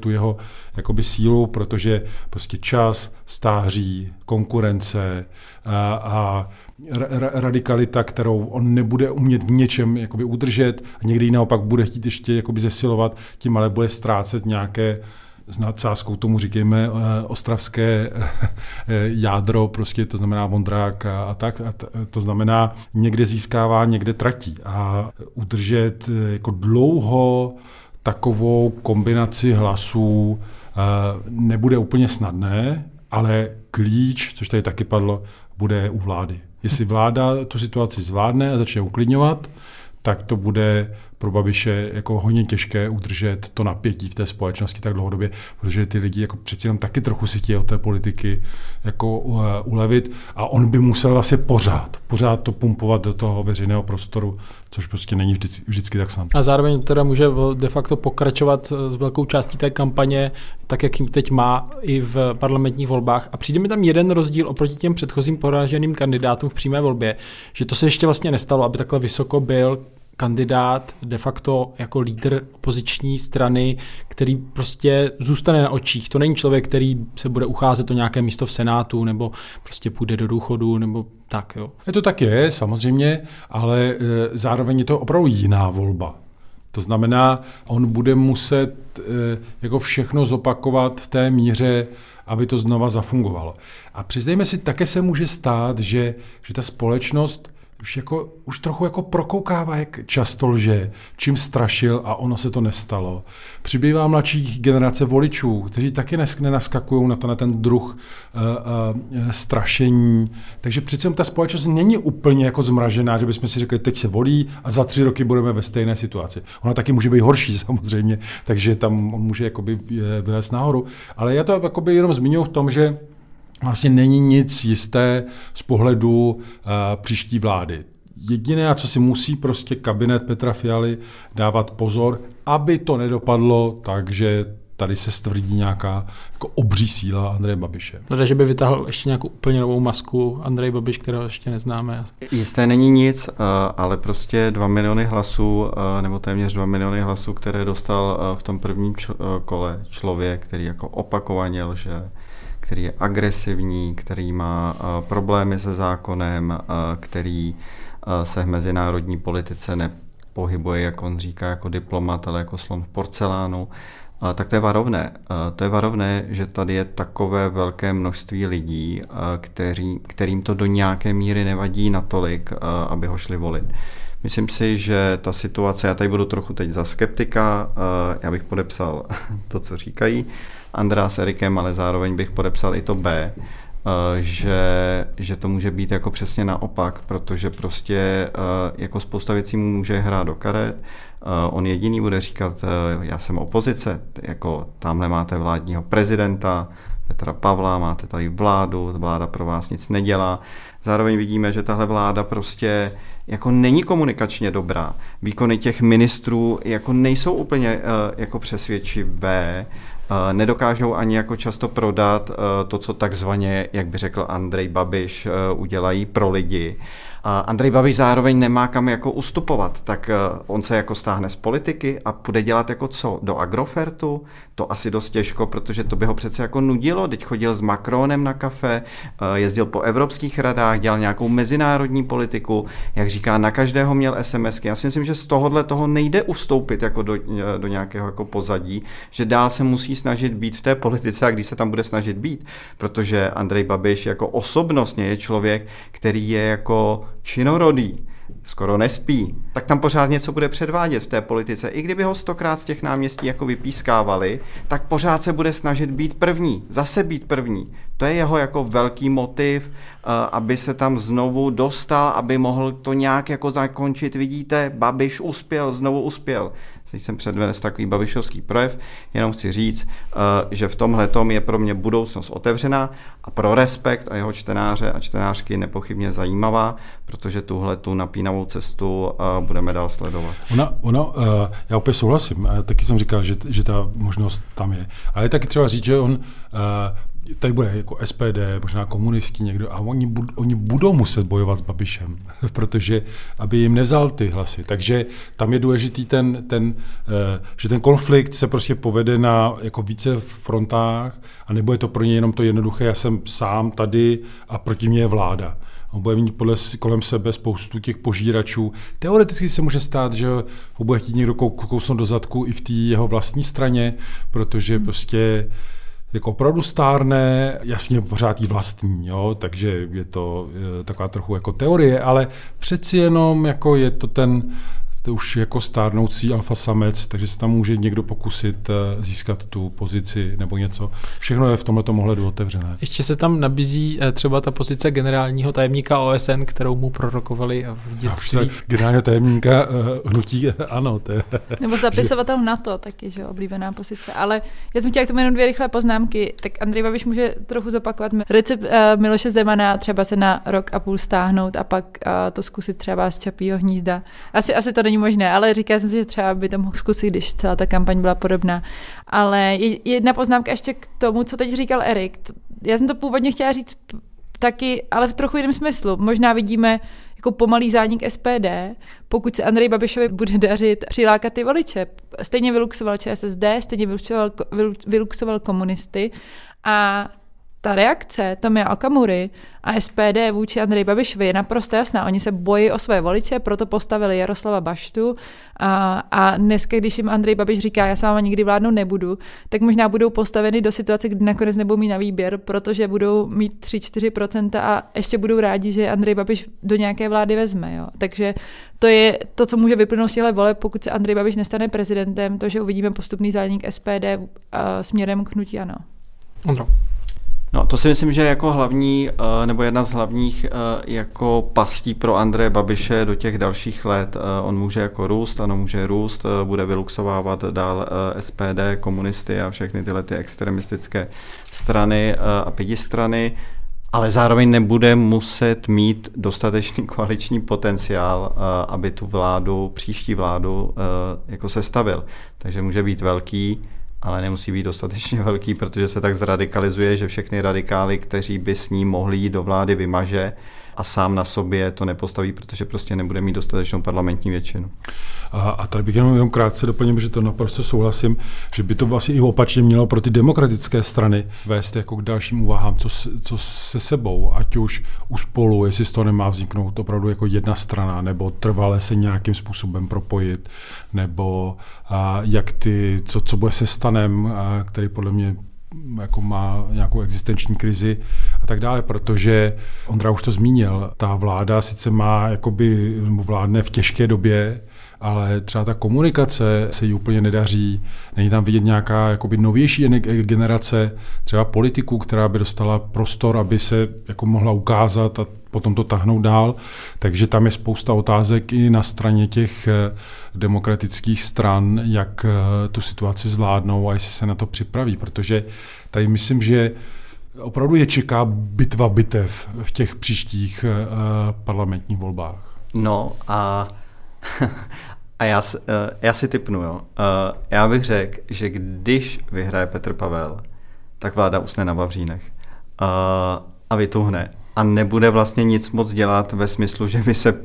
tu jeho jakoby sílu, protože prostě čas, stáří, konkurence a, a ra, radikalita, kterou on nebude umět v něčem jakoby udržet a někdy naopak bude chtít ještě jakoby zesilovat, tím ale bude ztrácet nějaké s nadsázkou tomu říkejme eh, ostravské eh, jádro, prostě to znamená Vondrák a, a tak. A to znamená, někde získává, někde tratí. A udržet eh, jako dlouho takovou kombinaci hlasů nebude úplně snadné, ale klíč, což tady taky padlo, bude u vlády. Jestli vláda tu situaci zvládne a začne uklidňovat, tak to bude pro Babiše jako hodně těžké udržet to napětí v té společnosti tak dlouhodobě, protože ty lidi jako přeci jenom taky trochu si chtějí od té politiky jako uh, ulevit a on by musel vlastně pořád, pořád to pumpovat do toho veřejného prostoru, což prostě není vždycky, vždycky tak snadné. A zároveň teda může de facto pokračovat s velkou částí té kampaně, tak jak jim teď má i v parlamentních volbách. A přijde mi tam jeden rozdíl oproti těm předchozím poraženým kandidátům v přímé volbě, že to se ještě vlastně nestalo, aby takhle vysoko byl kandidát de facto jako lídr opoziční strany, který prostě zůstane na očích. To není člověk, který se bude ucházet o nějaké místo v Senátu nebo prostě půjde do důchodu nebo tak. Jo. Je to tak je, samozřejmě, ale e, zároveň je to opravdu jiná volba. To znamená, on bude muset e, jako všechno zopakovat v té míře, aby to znova zafungovalo. A přiznejme si, také se může stát, že, že ta společnost už, jako, už trochu jako prokoukává, jak často lže, čím strašil a ono se to nestalo. Přibývá mladších generace voličů, kteří taky nenaskakují na, to, na ten druh uh, uh, strašení. Takže přece ta společnost není úplně jako zmražená, že bychom si řekli, teď se volí a za tři roky budeme ve stejné situaci. Ona taky může být horší samozřejmě, takže tam může jakoby eh, vylézt nahoru. Ale já to jenom zmiňuji v tom, že vlastně není nic jisté z pohledu uh, příští vlády. Jediné, co si musí prostě kabinet Petra Fialy dávat pozor, aby to nedopadlo tak, že tady se stvrdí nějaká jako obří síla Andreje Babiše. No, že by vytáhl ještě nějakou úplně novou masku Andrej Babiš, kterého ještě neznáme. Jisté není nic, eh, ale prostě dva miliony hlasů, eh, nebo téměř dva miliony hlasů, které dostal v tom prvním kole člověk, který jako opakovaně lže, který je agresivní, který má eh, problémy se zákonem, eh, který eh, se v mezinárodní politice nepohybuje, jak on říká, jako diplomat, ale jako slon v porcelánu, tak to je varovné. To je varovné, že tady je takové velké množství lidí, který, kterým to do nějaké míry nevadí natolik, aby ho šli volit. Myslím si, že ta situace, já tady budu trochu teď za skeptika, já bych podepsal to, co říkají, Andrá s Erikem, ale zároveň bych podepsal i to B, eh, že, že to může být jako přesně naopak, protože prostě eh, jako spousta věcí mu může hrát do karet. Eh, on jediný bude říkat, já jsem opozice, jako tamhle máte vládního prezidenta, Petra Pavla, máte tady vládu, vláda pro vás nic nedělá. Zároveň vidíme, že tahle vláda prostě jako není komunikačně dobrá. Výkony těch ministrů jako nejsou úplně jako přesvědčivé nedokážou ani jako často prodat to, co takzvaně, jak by řekl Andrej Babiš, udělají pro lidi. Andrej Babiš zároveň nemá kam jako ustupovat, tak eh, on se jako stáhne z politiky a půjde dělat jako co? Do Agrofertu? To asi dost těžko, protože to by ho přece jako nudilo. Teď chodil s Macronem na kafe, eh, jezdil po evropských radách, dělal nějakou mezinárodní politiku, jak říká, na každého měl SMSky. Já si myslím, že z tohohle toho nejde ustoupit jako do, eh, do nějakého jako pozadí, že dál se musí snažit být v té politice a když se tam bude snažit být, protože Andrej Babiš jako osobnostně je člověk, který je jako činorodý, skoro nespí, tak tam pořád něco bude předvádět v té politice. I kdyby ho stokrát z těch náměstí jako vypískávali, tak pořád se bude snažit být první, zase být první. To je jeho jako velký motiv, eh, aby se tam znovu dostal, aby mohl to nějak jako zakončit. Vidíte, Babiš uspěl, znovu uspěl. Teď jsem předvedl takový babišovský projev, jenom chci říct, eh, že v tomhle tom je pro mě budoucnost otevřená a pro Respekt a jeho čtenáře a čtenářky nepochybně zajímavá, protože tuhle tu napínavou cestu eh, budeme dál sledovat. Ona, ona já opět souhlasím, taky jsem říkal, že, že ta možnost tam je. Ale je taky třeba říct, že on tady bude jako SPD, možná komunisti někdo, a oni, bud, oni budou muset bojovat s Babišem, protože aby jim nevzal ty hlasy. Takže tam je důležitý ten, ten eh, že ten konflikt se prostě povede na jako více frontách a nebude to pro ně jenom to jednoduché, já jsem sám tady a proti mě je vláda. On bude mít podle, kolem sebe spoustu těch požíračů. Teoreticky se může stát, že ho bude chtít někdo kousnout do zadku i v té jeho vlastní straně, protože prostě jako opravdu stárne, jasně pořád jí vlastní, jo, takže je to je taková trochu jako teorie, ale přeci jenom jako je to ten to už jako stárnoucí alfa samec, takže se tam může někdo pokusit eh, získat tu pozici nebo něco. Všechno je v tomto ohledu otevřené. Ještě se tam nabízí eh, třeba ta pozice generálního tajemníka OSN, kterou mu prorokovali v dětství. Generálního tajemníka uh, hnutí, ano. To je, nebo zapisovatel že... NATO, taky, že oblíbená pozice. Ale já jsem chtěla k tomu jenom dvě rychlé poznámky. Tak Andrej Babiš může trochu zopakovat recept Miloše Zemana, třeba se na rok a půl stáhnout a pak to zkusit třeba z Čapího hnízda. Asi, asi to není možné, ale říkal jsem si, že třeba by to mohl zkusit, když celá ta kampaň byla podobná. Ale jedna poznámka ještě k tomu, co teď říkal Erik. Já jsem to původně chtěla říct taky, ale v trochu jiném smyslu. Možná vidíme jako pomalý zánik SPD, pokud se Andrej Babišovi bude dařit přilákat ty voliče. Stejně vyluxoval ČSSD, stejně vyluxoval, vyluxoval komunisty a ta reakce Tomia Okamury a SPD vůči Andrej Babišovi je naprosto jasná. Oni se bojí o své voliče, proto postavili Jaroslava Baštu a, a dneska, když jim Andrej Babiš říká, já s váma nikdy vládnout nebudu, tak možná budou postaveny do situace, kdy nakonec nebudou mít na výběr, protože budou mít 3-4% a ještě budou rádi, že Andrej Babiš do nějaké vlády vezme. Jo. Takže to je to, co může vyplynout z těchto voleb, pokud se Andrej Babiš nestane prezidentem, to, že uvidíme postupný zánik SPD uh, směrem k hnutí ano. Ondro. No, to si myslím, že jako hlavní, eh, nebo jedna z hlavních eh, jako pastí pro Andreje Babiše do těch dalších let. Eh, on může jako růst, ano, může růst, bude vyluxovávat dál SPD, komunisty a všechny tyhle ty extremistické strany a pěti strany, ale zároveň nebude muset mít dostatečný koaliční potenciál, aby tu vládu, příští vládu jako sestavil. Takže může být velký, ale nemusí být dostatečně velký, protože se tak zradikalizuje, že všechny radikály, kteří by s ním mohli jít do vlády, vymaže a sám na sobě to nepostaví, protože prostě nebude mít dostatečnou parlamentní většinu. A, a tady bych jenom, jenom krátce doplnil, že to naprosto souhlasím, že by to vlastně i opačně mělo pro ty demokratické strany vést jako k dalším úvahám, co, co se sebou, ať už u spolu, jestli z toho nemá vzniknout opravdu jako jedna strana, nebo trvale se nějakým způsobem propojit, nebo a, jak ty, co, co bude se stanem, a, který podle mě jako má nějakou existenční krizi a tak dále, protože Ondra už to zmínil, ta vláda sice má, jakoby vládne v těžké době, ale třeba ta komunikace se jí úplně nedaří. Není tam vidět nějaká jakoby novější generace, třeba politiků, která by dostala prostor, aby se jako mohla ukázat a potom to tahnout dál. Takže tam je spousta otázek i na straně těch eh, demokratických stran, jak eh, tu situaci zvládnou a jestli se na to připraví, protože tady myslím, že opravdu je čeká bitva bitev v těch příštích eh, parlamentních volbách. No a A já, já si typnu, jo. Já bych řekl, že když vyhraje Petr Pavel, tak vláda usne na Vavřínech a vytuhne a nebude vlastně nic moc dělat ve smyslu, že by se uh,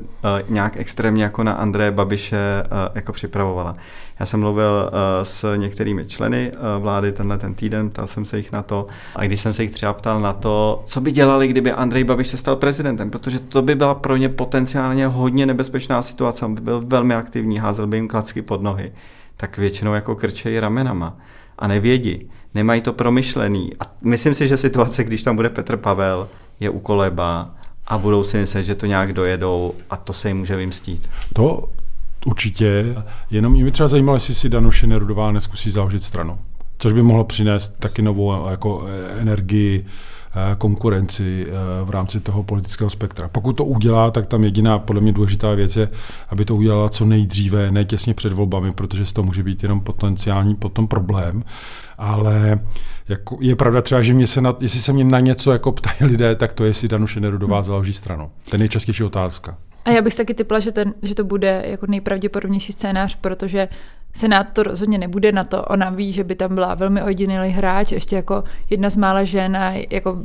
nějak extrémně jako na Andreje Babiše uh, jako připravovala. Já jsem mluvil uh, s některými členy uh, vlády tenhle ten týden, ptal jsem se jich na to a když jsem se jich třeba ptal na to, co by dělali, kdyby Andrej Babiš se stal prezidentem, protože to by byla pro ně potenciálně hodně nebezpečná situace, on by byl velmi aktivní, házel by jim klacky pod nohy, tak většinou jako krčejí ramenama a nevědí, nemají to promyšlený. A myslím si, že situace, když tam bude Petr Pavel, je u koleba a budou si myslet, že to nějak dojedou a to se jim může vymstít. To určitě, jenom mě třeba zajímalo, jestli si Danuše Nerudová neskusí založit stranu, což by mohlo přinést taky novou jako energii, eh, konkurenci eh, v rámci toho politického spektra. Pokud to udělá, tak tam jediná podle mě důležitá věc je, aby to udělala co nejdříve, ne těsně před volbami, protože z toho může být jenom potenciální potom problém ale jako je pravda třeba, že mě se na, jestli se mě na něco jako ptají lidé, tak to je, jestli Danuše Nerudová hmm. založí stranu. To je nejčastější otázka. A já bych taky typla, že, ten, že to bude jako nejpravděpodobnější scénář, protože Senát to rozhodně nebude na to. Ona ví, že by tam byla velmi ojedinělý hráč, ještě jako jedna z mála žen a jako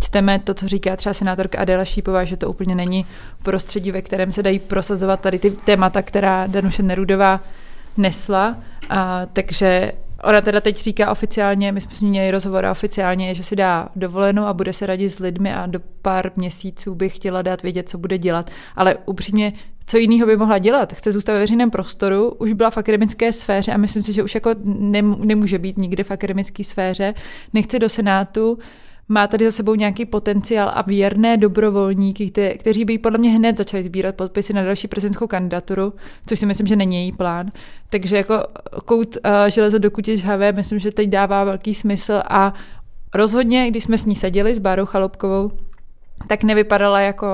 čteme to, co říká třeba senátorka Adela Šípová, že to úplně není prostředí, ve kterém se dají prosazovat tady ty témata, která Danuše Nerudová nesla. A, takže Ona teda teď říká oficiálně, my jsme s ní měli rozhovor a oficiálně, že si dá dovolenou a bude se radit s lidmi a do pár měsíců bych chtěla dát vědět, co bude dělat. Ale upřímně, co jiného by mohla dělat? Chce zůstat ve veřejném prostoru, už byla v akademické sféře a myslím si, že už jako nemůže být nikdy v akademické sféře. Nechce do Senátu, má tady za sebou nějaký potenciál a věrné dobrovolníky, kte, kteří by podle mě hned začali sbírat podpisy na další prezidentskou kandidaturu, což si myslím, že není její plán. Takže jako kout uh, železo do kutě žhavé, myslím, že teď dává velký smysl a rozhodně, když jsme s ní seděli, s Bárou Chalopkovou, tak nevypadala jako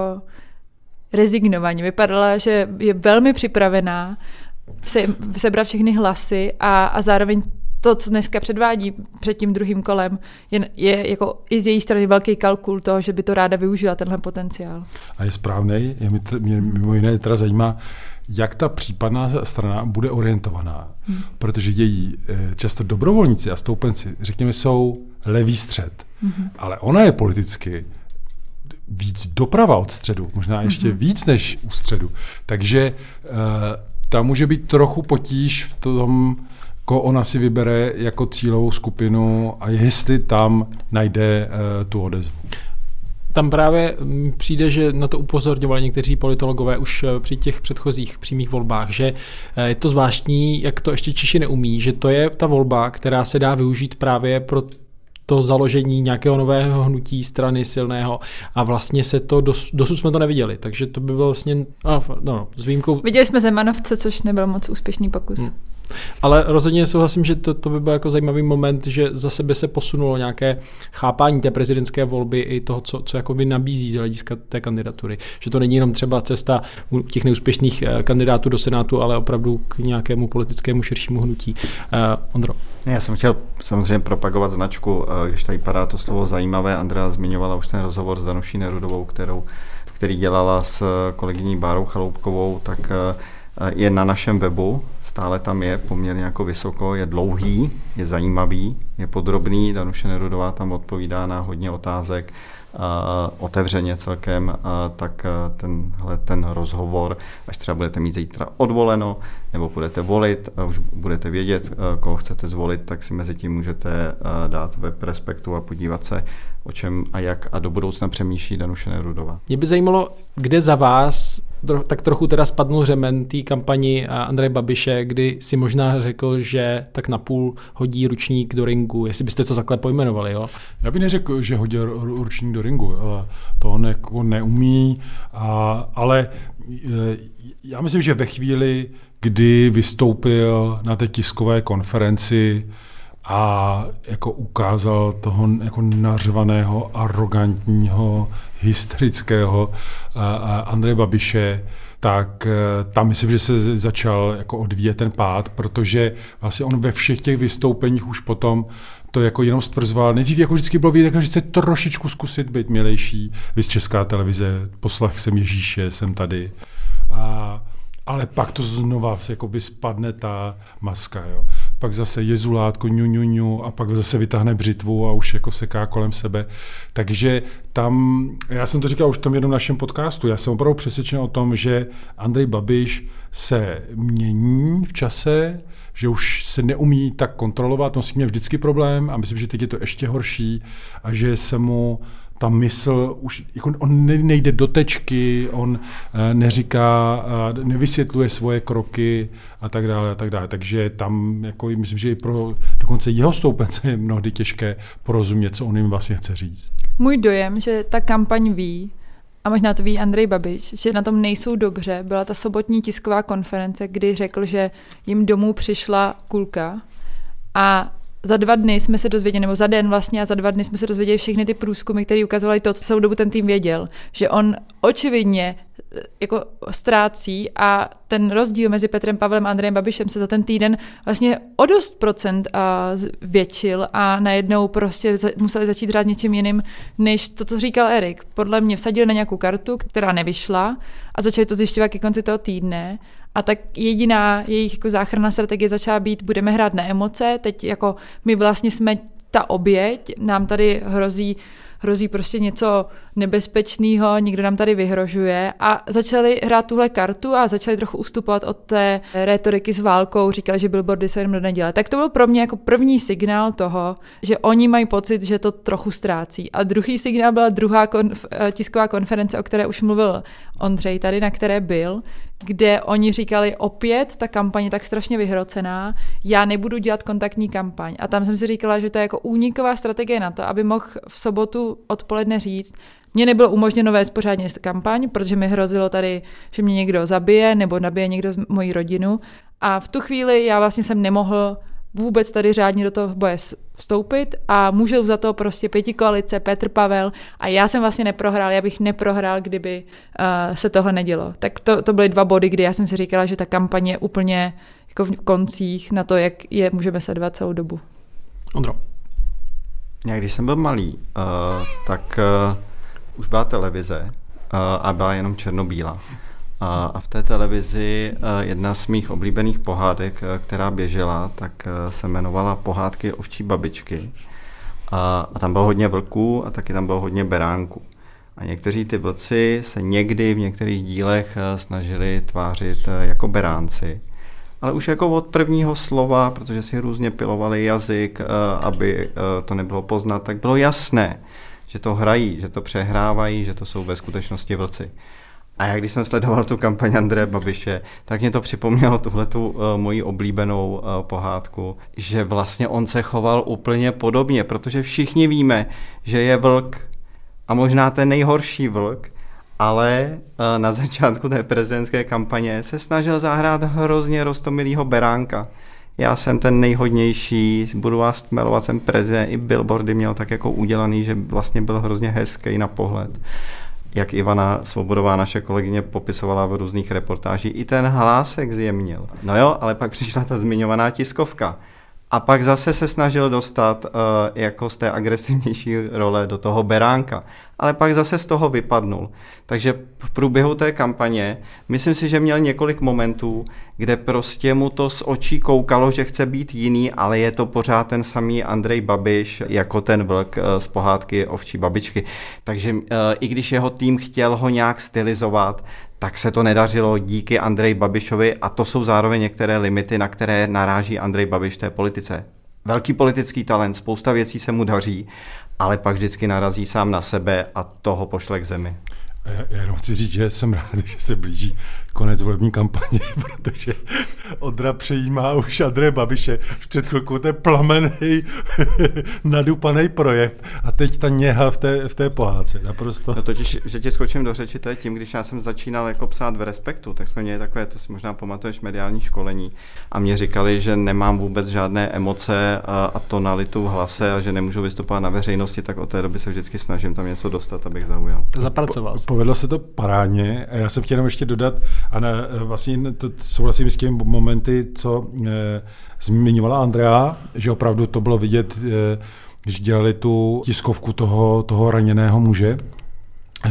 rezignovaně. Vypadala, že je velmi připravená se, sebrat všechny hlasy a, a zároveň to, co dneska předvádí před tím druhým kolem, je, je jako i z její strany velký kalkul toho, že by to ráda využila, tenhle potenciál. A je správný. Je mě, mě mimo jiné teda zajímá, jak ta případná strana bude orientovaná. Hmm. Protože její eh, často dobrovolníci a stoupenci, řekněme, jsou levý střed. Hmm. Ale ona je politicky víc doprava od středu, možná ještě hmm. víc než u středu. Takže uh, tam může být trochu potíž v tom, koho ona si vybere jako cílovou skupinu a jestli tam najde uh, tu odezvu. Tam právě mm, přijde, že na to upozorňovali někteří politologové už eh, při těch předchozích přímých volbách, že eh, je to zvláštní, jak to ještě Češi neumí, že to je ta volba, která se dá využít právě pro to založení nějakého nového hnutí strany silného a vlastně se to, dos, dosud jsme to neviděli, takže to by bylo vlastně, no, no, s výjimkou... Viděli jsme Zemanovce, což nebyl moc úspěšný pokus. Ale rozhodně souhlasím, že to, to by byl jako zajímavý moment, že za sebe se posunulo nějaké chápání té prezidentské volby i toho, co, co jakoby nabízí z hlediska té kandidatury. Že to není jenom třeba cesta těch neúspěšných eh, kandidátů do Senátu, ale opravdu k nějakému politickému širšímu hnutí. Uh, Ondro. Já jsem chtěl samozřejmě propagovat značku, eh, když tady padá to slovo zajímavé. Andrea zmiňovala už ten rozhovor s Danuší Nerudovou, kterou, který dělala s kolegyní Bárou Chaloupkovou, tak je na našem webu, stále tam je poměrně jako vysoko, je dlouhý, je zajímavý, je podrobný, Danuše Nerudová tam odpovídá na hodně otázek, otevřeně celkem, tak tenhle ten rozhovor, až třeba budete mít zítra odvoleno, nebo budete volit, už budete vědět, koho chcete zvolit, tak si mezi tím můžete dát web Respektu a podívat se, o čem a jak a do budoucna přemýšlí Danuše Nerudová. Mě by zajímalo, kde za vás tak trochu teda spadnul řemen té kampani Andreje Babiše, kdy si možná řekl, že tak napůl hodí ručník do ringu, jestli byste to takhle pojmenovali, jo? Já bych neřekl, že hodí ručník do ringu, to on jako neumí, ale e, já myslím, že ve chvíli, kdy vystoupil na té tiskové konferenci a jako ukázal toho jako nařvaného, arrogantního, hysterického Andreje Babiše, tak e, tam myslím, že se začal jako odvíjet ten pád, protože vlastně on ve všech těch vystoupeních už potom to jako jenom stvrzoval. Nejdřív jako vždycky bylo vidět, že chce trošičku zkusit být milejší. Vy z Česká televize, poslech jsem Ježíše, jsem tady. A, ale pak to znova by spadne ta maska. Jo. Pak zase jezulátko, ňu, ňu, ňu, a pak zase vytáhne břitvu a už jako seká kolem sebe. Takže tam, já jsem to říkal už v tom jednom našem podcastu, já jsem opravdu přesvědčen o tom, že Andrej Babiš se mění v čase, že už se neumí tak kontrolovat, on s tím měl vždycky problém a myslím, že teď je to ještě horší a že se mu ta mysl už, jako on nejde do tečky, on eh, neříká, eh, nevysvětluje svoje kroky a tak dále a tak dále. Takže tam, jako myslím, že i pro dokonce jeho stoupence je mnohdy těžké porozumět, co on jim vlastně chce říct. Můj dojem, že ta kampaň ví, a možná to ví Andrej Babiš, že na tom nejsou dobře, byla ta sobotní tisková konference, kdy řekl, že jim domů přišla kulka a za dva dny jsme se dozvěděli, nebo za den vlastně a za dva dny jsme se dozvěděli všechny ty průzkumy, které ukazovaly to, co celou dobu ten tým věděl, že on očividně jako ztrácí a ten rozdíl mezi Petrem Pavlem a Andrejem Babišem se za ten týden vlastně o dost procent a většil a najednou prostě museli začít hrát něčím jiným, než to, co říkal Erik. Podle mě vsadil na nějakou kartu, která nevyšla a začali to zjišťovat ke konci toho týdne a tak jediná jejich jako záchranná strategie začala být, budeme hrát na emoce, teď jako my vlastně jsme ta oběť, nám tady hrozí hrozí prostě něco nebezpečného, někdo nám tady vyhrožuje a začali hrát tuhle kartu a začali trochu ustupovat od té retoriky s válkou, říkali, že billboardy se jenom do neděle. Tak to byl pro mě jako první signál toho, že oni mají pocit, že to trochu ztrácí. A druhý signál byla druhá konf- tisková konference, o které už mluvil Ondřej tady, na které byl, kde oni říkali opět, ta kampaň je tak strašně vyhrocená, já nebudu dělat kontaktní kampaň. A tam jsem si říkala, že to je jako úniková strategie na to, aby mohl v sobotu odpoledne říct, mně nebylo umožněno vést pořádně kampaň, protože mi hrozilo tady, že mě někdo zabije nebo nabije někdo z mojí rodinu. A v tu chvíli já vlastně jsem nemohl vůbec tady řádně do toho boje vstoupit a můžou za to prostě pěti koalice, Petr Pavel a já jsem vlastně neprohrál, já bych neprohrál, kdyby uh, se toho nedělo. Tak to, to byly dva body, kdy já jsem si říkala, že ta kampaně je úplně jako v koncích na to, jak je můžeme sledovat celou dobu. Ondro. Já když jsem byl malý, uh, tak uh, už byla televize a byla jenom černobílá. A v té televizi jedna z mých oblíbených pohádek, která běžela, tak se jmenovala Pohádky ovčí babičky. A, a tam bylo hodně vlků a taky tam bylo hodně beránků. A někteří ty vlci se někdy v některých dílech snažili tvářit jako beránci. Ale už jako od prvního slova, protože si různě pilovali jazyk, aby to nebylo poznat, tak bylo jasné, že to hrají, že to přehrávají, že to jsou ve skutečnosti vlci. A já když jsem sledoval tu kampaň Andreje Babiše, tak mě to připomnělo tuhle tu uh, moji oblíbenou uh, pohádku, že vlastně on se choval úplně podobně, protože všichni víme, že je vlk a možná ten nejhorší vlk, ale uh, na začátku té prezidentské kampaně se snažil zahrát hrozně rostomilýho beránka. Já jsem ten nejhodnější, budu vás tmelovat, jsem prezident, i billboardy měl tak jako udělaný, že vlastně byl hrozně hezký na pohled jak Ivana Svobodová, naše kolegyně, popisovala v různých reportážích, i ten hlásek zjemnil. No jo, ale pak přišla ta zmiňovaná tiskovka. A pak zase se snažil dostat uh, jako z té agresivnější role do toho beránka. Ale pak zase z toho vypadnul. Takže v průběhu té kampaně, myslím si, že měl několik momentů, kde prostě mu to z očí koukalo, že chce být jiný, ale je to pořád ten samý Andrej Babiš, jako ten vlk uh, z pohádky ovčí babičky. Takže uh, i když jeho tým chtěl ho nějak stylizovat, tak se to nedařilo díky Andrej Babišovi a to jsou zároveň některé limity, na které naráží Andrej Babiš té politice. Velký politický talent, spousta věcí se mu daří, ale pak vždycky narazí sám na sebe a toho pošle k zemi. Já jenom chci říct, že jsem rád, že se blíží konec volební kampaně, protože Odra přejímá už Andreje Babiše. Před chvilkou ten plamený, nadupaný projev a teď ta něha v té, v té pohádce. Naprosto. No totiž, že ti skočím do řeči, to je tím, když já jsem začínal jako psát v Respektu, tak jsme měli takové, to si možná pamatuješ, mediální školení a mě říkali, že nemám vůbec žádné emoce a, a tonalitu v hlase a že nemůžu vystupovat na veřejnosti, tak od té doby se vždycky snažím tam něco dostat, abych zaujal. Zapracoval. Po, povedlo se to parádně a já jsem chtěl ještě dodat, a ne, vlastně to souhlasím s těmi momenty, co e, zmiňovala Andrea, že opravdu to bylo vidět, e, když dělali tu tiskovku toho, toho raněného muže,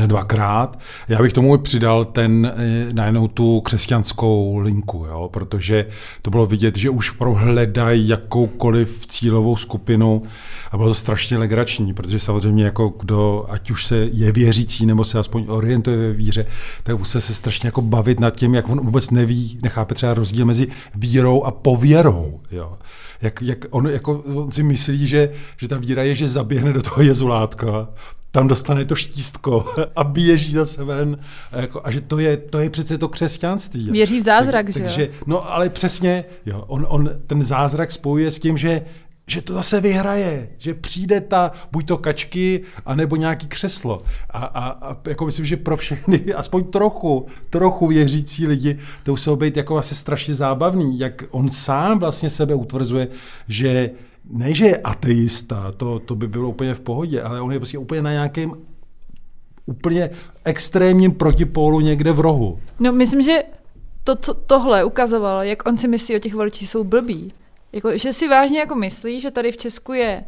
dvakrát. Já bych tomu přidal ten eh, najednou tu křesťanskou linku, jo, protože to bylo vidět, že už prohledají jakoukoliv cílovou skupinu a bylo to strašně legrační, protože samozřejmě jako kdo, ať už se je věřící nebo se aspoň orientuje ve víře, tak musí se strašně jako bavit nad tím, jak on vůbec neví, nechápe třeba rozdíl mezi vírou a pověrou. Jo. Jak, jak on, jako, on si myslí, že, že ta víra je, že zaběhne do toho jezulátka, tam dostane to štístko a běží zase ven. A, jako, a že to je, to je přece to křesťanství. Věří v zázrak, tak, že takže, No ale přesně, jo, on, on ten zázrak spojuje s tím, že že to zase vyhraje, že přijde ta, buď to kačky, anebo nějaký křeslo. A, a, a jako myslím, že pro všechny, aspoň trochu, trochu věřící lidi, to muselo být jako asi strašně zábavný, jak on sám vlastně sebe utvrzuje, že ne, že je ateista, to, to by bylo úplně v pohodě, ale on je prostě úplně na nějakém úplně extrémním protipólu někde v rohu. No myslím, že to, to, tohle ukazovalo, jak on si myslí o těch voličích jsou blbí. Jako, že si vážně jako myslí, že tady v Česku je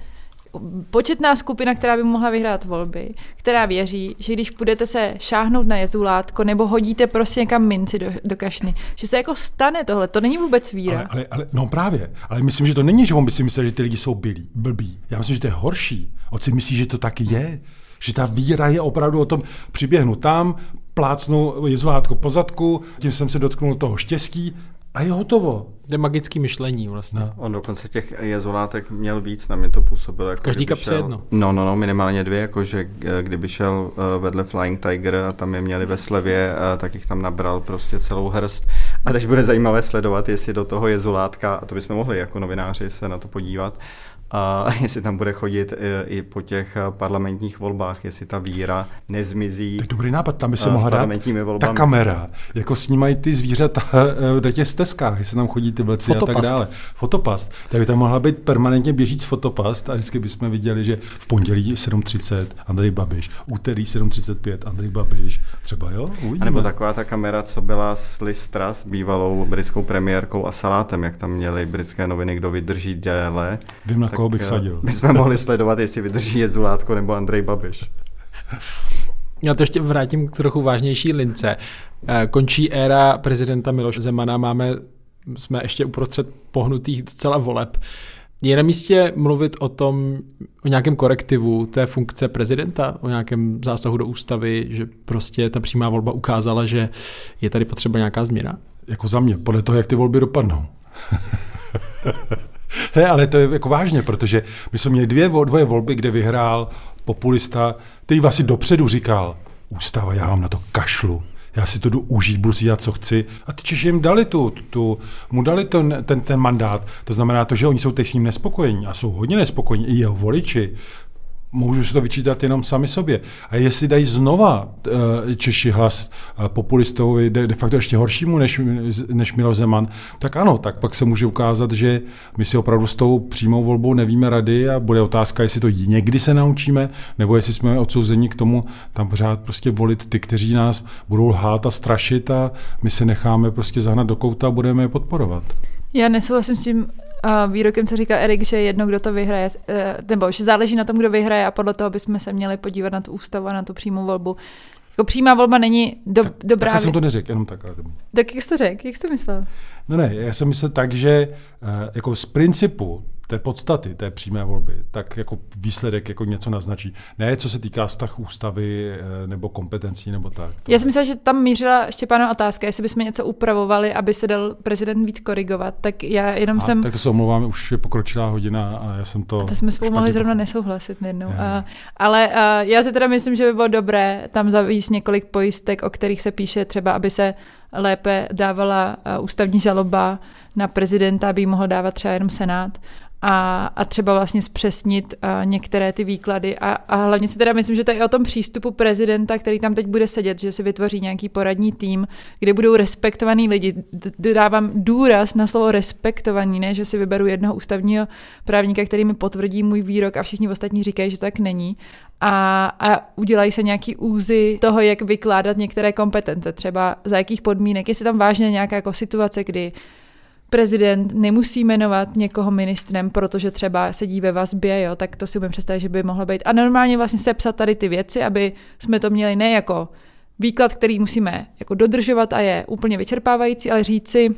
početná skupina, která by mohla vyhrát volby, která věří, že když budete se šáhnout na jezulátko nebo hodíte prostě někam minci do, do kašny, že se jako stane tohle, to není vůbec víra. Ale, ale, ale, no právě, ale myslím, že to není, že on by si myslel, že ty lidi jsou byli, blbí. Já myslím, že to je horší. On si myslí, že to taky je. Že ta víra je opravdu o tom, přiběhnu tam, plácnu jezulátko po zadku, tím jsem se dotknul toho štěstí a je hotovo. To je magický myšlení vlastně. No. On dokonce těch jezulátek měl víc, na mě to působilo. Jako Každý kapse šel, jedno. No, no, no, minimálně dvě, jakože kdyby šel eh, vedle Flying Tiger a tam je měli ve slevě, eh, tak jich tam nabral prostě celou hrst. A teď bude zajímavé sledovat, jestli do toho jezulátka, a to bychom mohli jako novináři se na to podívat, a jestli tam bude chodit i, i po těch eh, parlamentních volbách, jestli ta víra nezmizí. To je dobrý nápad, tam by se mohla dát ta kamera, jako snímají ty zvířata v eh, těch stezkách, jestli tam chodí ty vleci fotopast. a tak dále. Fotopast. Tak by tam mohla být permanentně běžíc fotopast a vždycky bychom viděli, že v pondělí 7.30 Andrej Babiš, úterý 7.35 Andrej Babiš, třeba jo? Uvidíme. A nebo taková ta kamera, co byla s Listra, s bývalou britskou premiérkou a salátem, jak tam měli britské noviny, kdo vydrží déle. Vím, na koho bych sadil. My jsme mohli sledovat, jestli vydrží Jezulátko nebo Andrej Babiš. Já to ještě vrátím k trochu vážnější lince. Eh, končí éra prezidenta Miloše Zemana, máme, jsme ještě uprostřed pohnutých docela voleb. Je na místě mluvit o tom, o nějakém korektivu té funkce prezidenta, o nějakém zásahu do ústavy, že prostě ta přímá volba ukázala, že je tady potřeba nějaká změna? Jako za mě, podle toho, jak ty volby dopadnou. ne, ale to je jako vážně, protože my jsme měli dvě, dvoje volby, kde vyhrál populista, který vlastně dopředu říkal, ústava, já mám na to kašlu, já si to jdu užít, budu si dělat, co chci. A ty Češi jim dali tu, tu mu dali ten, ten, ten mandát. To znamená to, že oni jsou teď s ním nespokojení a jsou hodně nespokojení, i jeho voliči můžu si to vyčítat jenom sami sobě. A jestli dají znova uh, Češi hlas uh, populistovi de, facto ještě horšímu než, než Miloš Zeman, tak ano, tak pak se může ukázat, že my si opravdu s tou přímou volbou nevíme rady a bude otázka, jestli to někdy se naučíme, nebo jestli jsme odsouzeni k tomu tam pořád prostě volit ty, kteří nás budou lhát a strašit a my se necháme prostě zahnat do kouta a budeme je podporovat. Já nesouhlasím s tím výrokem, co říká Erik, že jedno, kdo to vyhraje, eh, nebo že záleží na tom, kdo vyhraje a podle toho bychom se měli podívat na tu ústavu a na tu přímou volbu. Jako přímá volba není do, tak, dobrá. Tak já jsem to neřekl, jenom tak. Tak jak jsi to řekl? Jak jsi to myslel? No ne, já jsem myslel tak, že eh, jako z principu té podstaty té přímé volby, tak jako výsledek jako něco naznačí. Ne, co se týká vztah ústavy eh, nebo kompetencí nebo tak. Já jsem myslela, že tam mířila Štěpána otázka, jestli bychom něco upravovali, aby se dal prezident víc korigovat, tak já jenom a, jsem... Tak to se omlouvám, už je pokročilá hodina a já jsem to... A to jsme spolu mohli zrovna nesouhlasit jednou. A, ale a, já si teda myslím, že by bylo dobré tam zavíst několik pojistek, o kterých se píše třeba, aby se lépe dávala ústavní žaloba na prezidenta, aby ji mohl dávat třeba jenom Senát a, a třeba vlastně zpřesnit a, některé ty výklady. A, a hlavně si teda myslím, že to je o tom přístupu prezidenta, který tam teď bude sedět, že si vytvoří nějaký poradní tým, kde budou respektovaní lidi. Dodávám důraz na slovo respektovaní, ne, že si vyberu jednoho ústavního právníka, který mi potvrdí můj výrok a všichni ostatní říkají, že tak není. A, a udělají se nějaký úzy toho, jak vykládat některé kompetence, třeba za jakých podmínek, jestli tam vážně nějaká jako situace, kdy prezident nemusí jmenovat někoho ministrem, protože třeba sedí ve vazbě, jo, tak to si umím představit, že by mohlo být. A normálně vlastně sepsat tady ty věci, aby jsme to měli ne jako výklad, který musíme jako dodržovat a je úplně vyčerpávající, ale říci,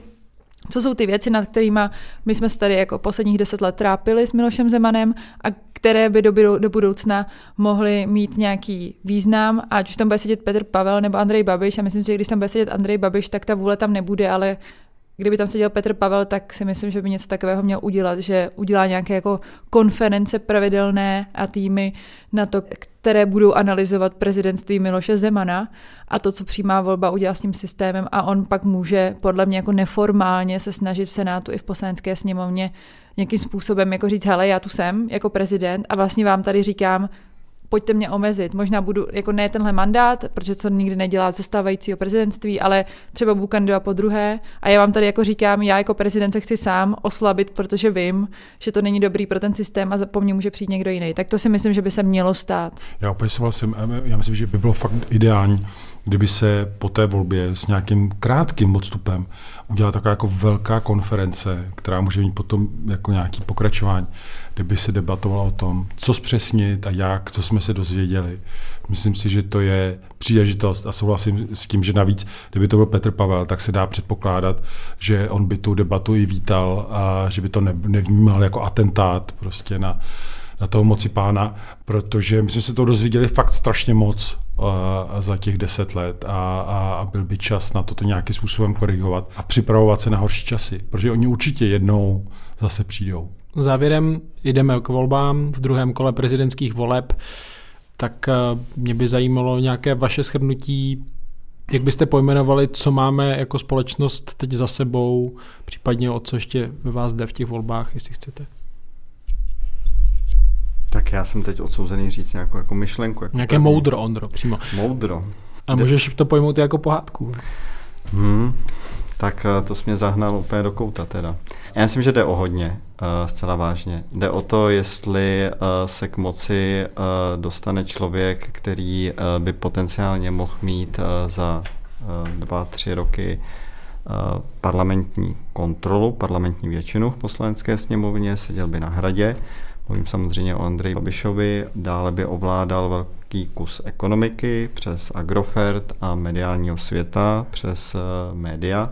co jsou ty věci, nad kterými my jsme se tady jako posledních deset let trápili s Milošem Zemanem a které by do, do budoucna mohly mít nějaký význam, ať už tam bude sedět Petr Pavel nebo Andrej Babiš a myslím si, že když tam bude sedět Andrej Babiš, tak ta vůle tam nebude, ale kdyby tam seděl Petr Pavel, tak si myslím, že by něco takového měl udělat, že udělá nějaké jako konference pravidelné a týmy na to, které budou analyzovat prezidentství Miloše Zemana. A to, co přímá volba udělá s tím systémem a on pak může podle mě jako neformálně se snažit v Senátu i v poslanecké sněmovně nějakým způsobem jako říct, hele, já tu jsem jako prezident a vlastně vám tady říkám, pojďte mě omezit. Možná budu, jako ne tenhle mandát, protože to nikdy nedělá ze stávajícího prezidentství, ale třeba budu kandidovat po druhé. A já vám tady jako říkám, já jako prezident se chci sám oslabit, protože vím, že to není dobrý pro ten systém a po mně může přijít někdo jiný. Tak to si myslím, že by se mělo stát. Já úplně. Já myslím, že by bylo fakt ideální, kdyby se po té volbě s nějakým krátkým odstupem udělala taková jako velká konference, která může mít potom jako nějaký pokračování, kdyby se debatovalo o tom, co zpřesnit a jak, co jsme se dozvěděli. Myslím si, že to je příležitost a souhlasím s tím, že navíc, kdyby to byl Petr Pavel, tak se dá předpokládat, že on by tu debatu i vítal a že by to nevnímal jako atentát prostě na, na toho moci pána, protože my jsme se to dozvěděli fakt strašně moc uh, za těch deset let a, a, a byl by čas na toto nějakým způsobem korigovat a připravovat se na horší časy, protože oni určitě jednou zase přijdou. Závěrem jdeme k volbám v druhém kole prezidentských voleb, tak uh, mě by zajímalo nějaké vaše shrnutí jak byste pojmenovali, co máme jako společnost teď za sebou, případně o co ještě ve vás jde v těch volbách, jestli chcete? Tak já jsem teď odsouzený říct nějakou jako myšlenku. Jako Nějaké první. moudro, Ondro, přímo. Moudro. A můžeš to pojmout jako pohádku. Hmm, tak eh, to jsi mě zahnal úplně do kouta teda. Já myslím, že jde o hodně, uh, zcela vážně. Jde o to, jestli uh, se k moci uh, dostane člověk, který uh, by potenciálně mohl mít uh, za uh, dva, tři roky parlamentní kontrolu, parlamentní většinu v poslanecké sněmovně, seděl by na hradě, Mluvím samozřejmě o Andreji Babišovi, dále by ovládal velký kus ekonomiky přes Agrofert a mediálního světa přes eh, média,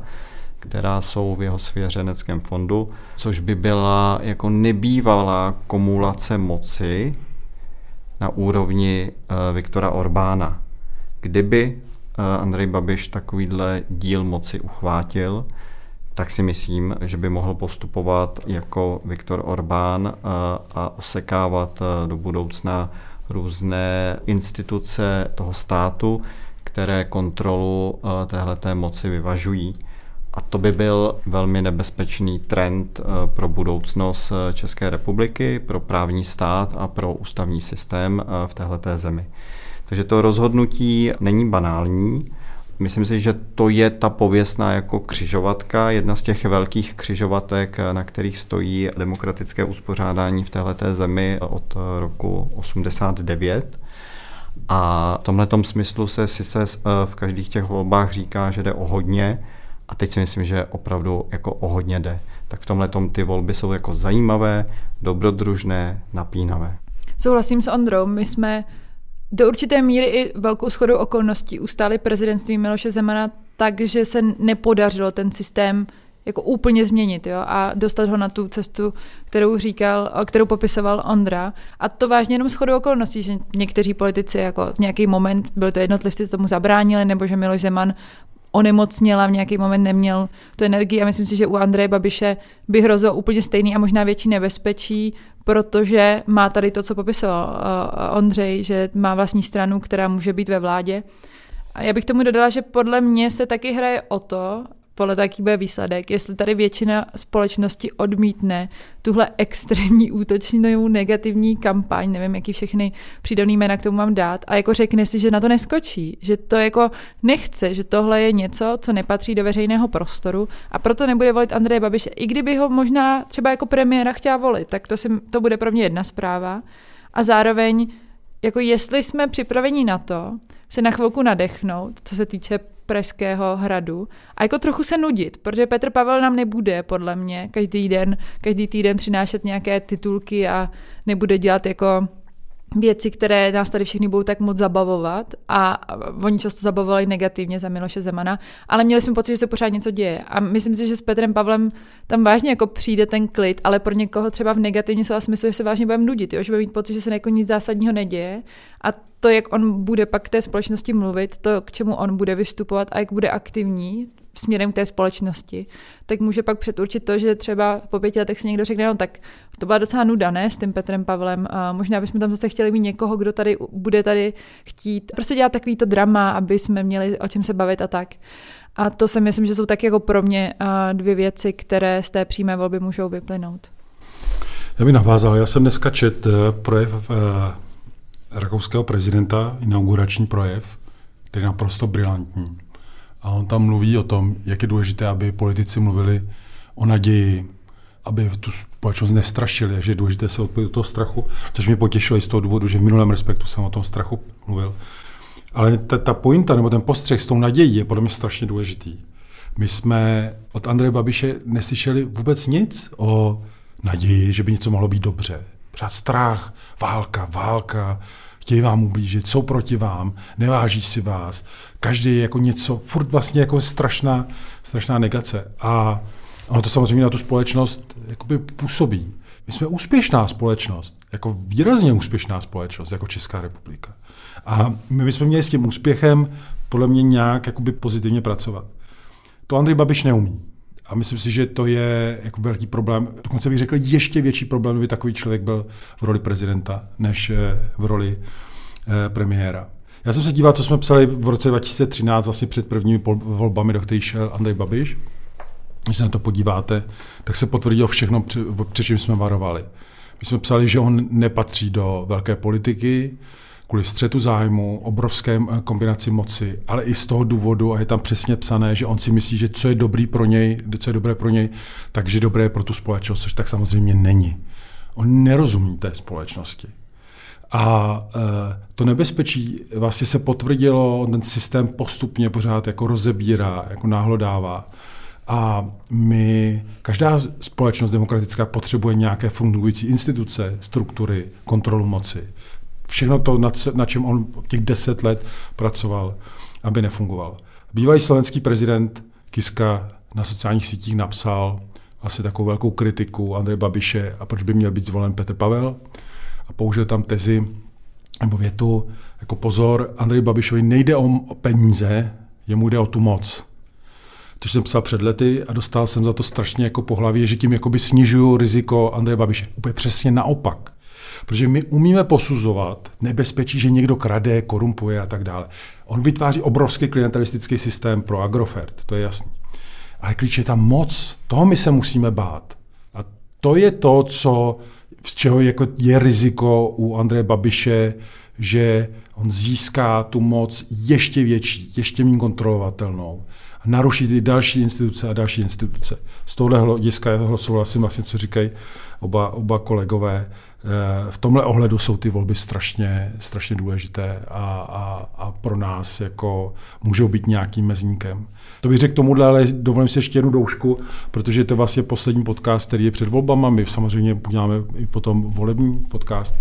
která jsou v jeho svěřeneckém fondu, což by byla jako nebývalá kumulace moci na úrovni eh, Viktora Orbána. Kdyby eh, Andrej Babiš takovýhle díl moci uchvátil, tak si myslím, že by mohl postupovat jako Viktor Orbán a, a osekávat do budoucna různé instituce toho státu, které kontrolu téhleté moci vyvažují. A to by byl velmi nebezpečný trend pro budoucnost České republiky, pro právní stát a pro ústavní systém v téhleté zemi. Takže to rozhodnutí není banální, Myslím si, že to je ta pověstná jako křižovatka, jedna z těch velkých křižovatek, na kterých stojí demokratické uspořádání v této zemi od roku 89. A v tomhle smyslu se sice v každých těch volbách říká, že jde o hodně, a teď si myslím, že opravdu jako o hodně jde. Tak v tomhle ty volby jsou jako zajímavé, dobrodružné, napínavé. Souhlasím s Ondrou, my jsme do určité míry i velkou schodou okolností ustáli prezidentství Miloše Zemana tak, že se nepodařilo ten systém jako úplně změnit jo, a dostat ho na tu cestu, kterou říkal, kterou popisoval Ondra. A to vážně jenom shodou okolností, že někteří politici jako nějaký moment, byli to jednotlivci, tomu zabránili, nebo že Miloš Zeman onemocněl a v nějaký moment neměl tu energii a myslím si, že u Andreje Babiše by hrozilo úplně stejný a možná větší nebezpečí, protože má tady to, co popisoval uh, Ondřej, že má vlastní stranu, která může být ve vládě. A já bych tomu dodala, že podle mě se taky hraje o to, podle taký bude výsledek, jestli tady většina společnosti odmítne tuhle extrémní útočnou negativní kampaň, nevím, jaký všechny přídavný jména k tomu mám dát, a jako řekne si, že na to neskočí, že to jako nechce, že tohle je něco, co nepatří do veřejného prostoru a proto nebude volit Andreje Babiše. I kdyby ho možná třeba jako premiéra chtěla volit, tak to, si, to bude pro mě jedna zpráva. A zároveň jako jestli jsme připraveni na to, se na chvilku nadechnout, co se týče Pražského hradu a jako trochu se nudit, protože Petr Pavel nám nebude, podle mě, každý den, každý týden přinášet nějaké titulky a nebude dělat jako věci, které nás tady všichni budou tak moc zabavovat a oni často zabavovali negativně za Miloše Zemana, ale měli jsme pocit, že se pořád něco děje. A myslím si, že s Petrem Pavlem tam vážně jako přijde ten klid, ale pro někoho třeba v negativním slova smyslu, že se vážně budeme nudit, jo? že bude mít pocit, že se jako nic zásadního neděje a to, jak on bude pak k té společnosti mluvit, to, k čemu on bude vystupovat a jak bude aktivní, směrem k té společnosti, tak může pak předurčit to, že třeba po pěti letech si někdo řekne, no tak to byla docela nuda, ne, s tím Petrem Pavlem. A možná bychom tam zase chtěli mít někoho, kdo tady bude tady chtít prostě dělat takový to drama, aby jsme měli o čem se bavit a tak. A to si myslím, že jsou tak jako pro mě dvě věci, které z té přímé volby můžou vyplynout. Já bych navázal, já jsem dneska čet eh, projev uh, rakouského prezidenta, inaugurační projev, který je naprosto brilantní. A on tam mluví o tom, jak je důležité, aby politici mluvili o naději, aby tu společnost nestrašili, že je důležité se odpovědět do toho strachu, což mě potěšilo i z toho důvodu, že v minulém respektu jsem o tom strachu mluvil. Ale ta, ta pointa nebo ten postřeh s tou nadějí je podle mě strašně důležitý. My jsme od Andreje Babiše neslyšeli vůbec nic o naději, že by něco mohlo být dobře. Pořád strach, válka, válka, chtějí vám ublížit, jsou proti vám, neváží si vás, každý je jako něco, furt vlastně jako strašná, strašná negace. A ono to samozřejmě na tu společnost jakoby působí. My jsme úspěšná společnost, jako výrazně úspěšná společnost, jako Česká republika. A my bychom měli s tím úspěchem podle mě nějak jakoby pozitivně pracovat. To Andrej Babiš neumí. A myslím si, že to je jako velký problém. Dokonce bych řekl, ještě větší problém, kdyby takový člověk byl v roli prezidenta, než eh, v roli eh, premiéra. Já jsem se díval, co jsme psali v roce 2013, vlastně před prvními volbami, do kterých šel Andrej Babiš. Když se na to podíváte, tak se potvrdilo všechno, před čím jsme varovali. My jsme psali, že on nepatří do velké politiky, kvůli střetu zájmu, obrovské eh, kombinaci moci, ale i z toho důvodu, a je tam přesně psané, že on si myslí, že co je dobrý pro něj, co je dobré pro něj, takže dobré pro tu společnost, což tak samozřejmě není. On nerozumí té společnosti. A e, to nebezpečí vlastně se potvrdilo, ten systém postupně pořád jako rozebírá, jako náhlodává. A my, každá společnost demokratická potřebuje nějaké fungující instituce, struktury, kontrolu moci. Všechno to, na čem on těch deset let pracoval, aby nefungoval. Bývalý slovenský prezident Kiska na sociálních sítích napsal asi takovou velkou kritiku Andreje Babiše a proč by měl být zvolen Petr Pavel a použil tam tezi nebo větu, jako pozor, Andrej Babišovi nejde o peníze, jemu jde o tu moc. To jsem psal před lety a dostal jsem za to strašně jako po hlavě, že tím jakoby snižuju riziko Andreje Babiše. Úplně přesně naopak. Protože my umíme posuzovat nebezpečí, že někdo krade, korumpuje a tak dále. On vytváří obrovský klientelistický systém pro Agrofert, to je jasný. Ale klíč je tam moc, toho my se musíme bát. A to je to, co z čeho jako je riziko u Andreje Babiše, že on získá tu moc ještě větší, ještě méně kontrolovatelnou. A naruší ty další instituce a další instituce. Z tohohle hlediska já souhlasím vlastně, co říkají oba, oba kolegové. Eh, v tomhle ohledu jsou ty volby strašně, strašně důležité a, a, a pro nás jako můžou být nějakým mezníkem. To bych řekl tomuhle, ale dovolím si ještě jednu doušku, protože to je vlastně poslední podcast, který je před volbama. My samozřejmě uděláme i potom volební podcast.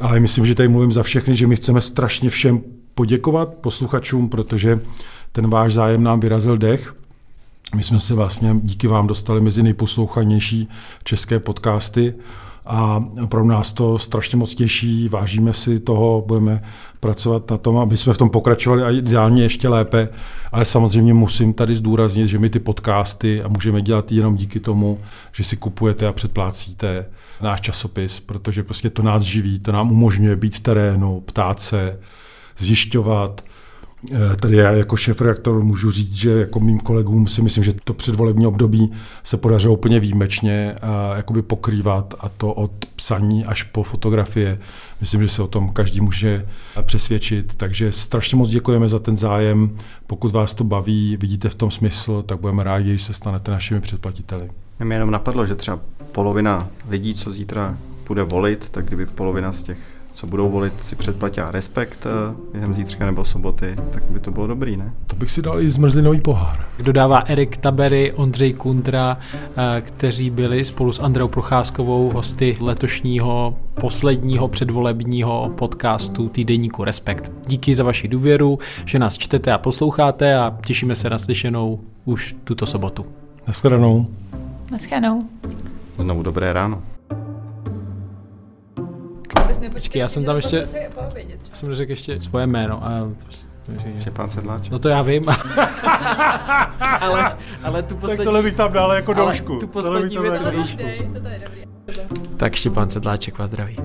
Ale myslím, že tady mluvím za všechny, že my chceme strašně všem poděkovat posluchačům, protože ten váš zájem nám vyrazil dech. My jsme se vlastně díky vám dostali mezi nejposlouchanější české podcasty a pro nás to strašně moc těší, vážíme si toho, budeme pracovat na tom, aby jsme v tom pokračovali a ideálně ještě lépe, ale samozřejmě musím tady zdůraznit, že my ty podcasty a můžeme dělat jenom díky tomu, že si kupujete a předplácíte náš časopis, protože prostě to nás živí, to nám umožňuje být v terénu, ptát se, zjišťovat, Eh, tady já jako šéf reaktor můžu říct, že jako mým kolegům si myslím, že to předvolební období se podařilo úplně výjimečně a jakoby pokrývat a to od psaní až po fotografie. Myslím, že se o tom každý může přesvědčit, takže strašně moc děkujeme za ten zájem. Pokud vás to baví, vidíte v tom smysl, tak budeme rádi, když se stanete našimi předplatiteli. Mě jenom napadlo, že třeba polovina lidí, co zítra bude volit, tak kdyby polovina z těch co budou volit, si předplatí respekt eh, během zítřka nebo soboty, tak by to bylo dobrý, ne? To bych si dal i zmrzlinový pohár. Kdo dává Erik Tabery, Ondřej Kundra, eh, kteří byli spolu s Andreou Procházkovou hosty letošního posledního předvolebního podcastu týdeníku Respekt. Díky za vaši důvěru, že nás čtete a posloucháte a těšíme se na slyšenou už tuto sobotu. Naschledanou. Naschledanou. Znovu dobré ráno. Počkej, já jsem tam ještě, já jsem řekl ještě svoje jméno. A, Štěpán Sedláček. No to já vím. ale, ale tu poslední... Tak tohle bych tam dal jako doušku. Tu poslední větu, víš. Tak Štěpán Sedláček vás zdraví.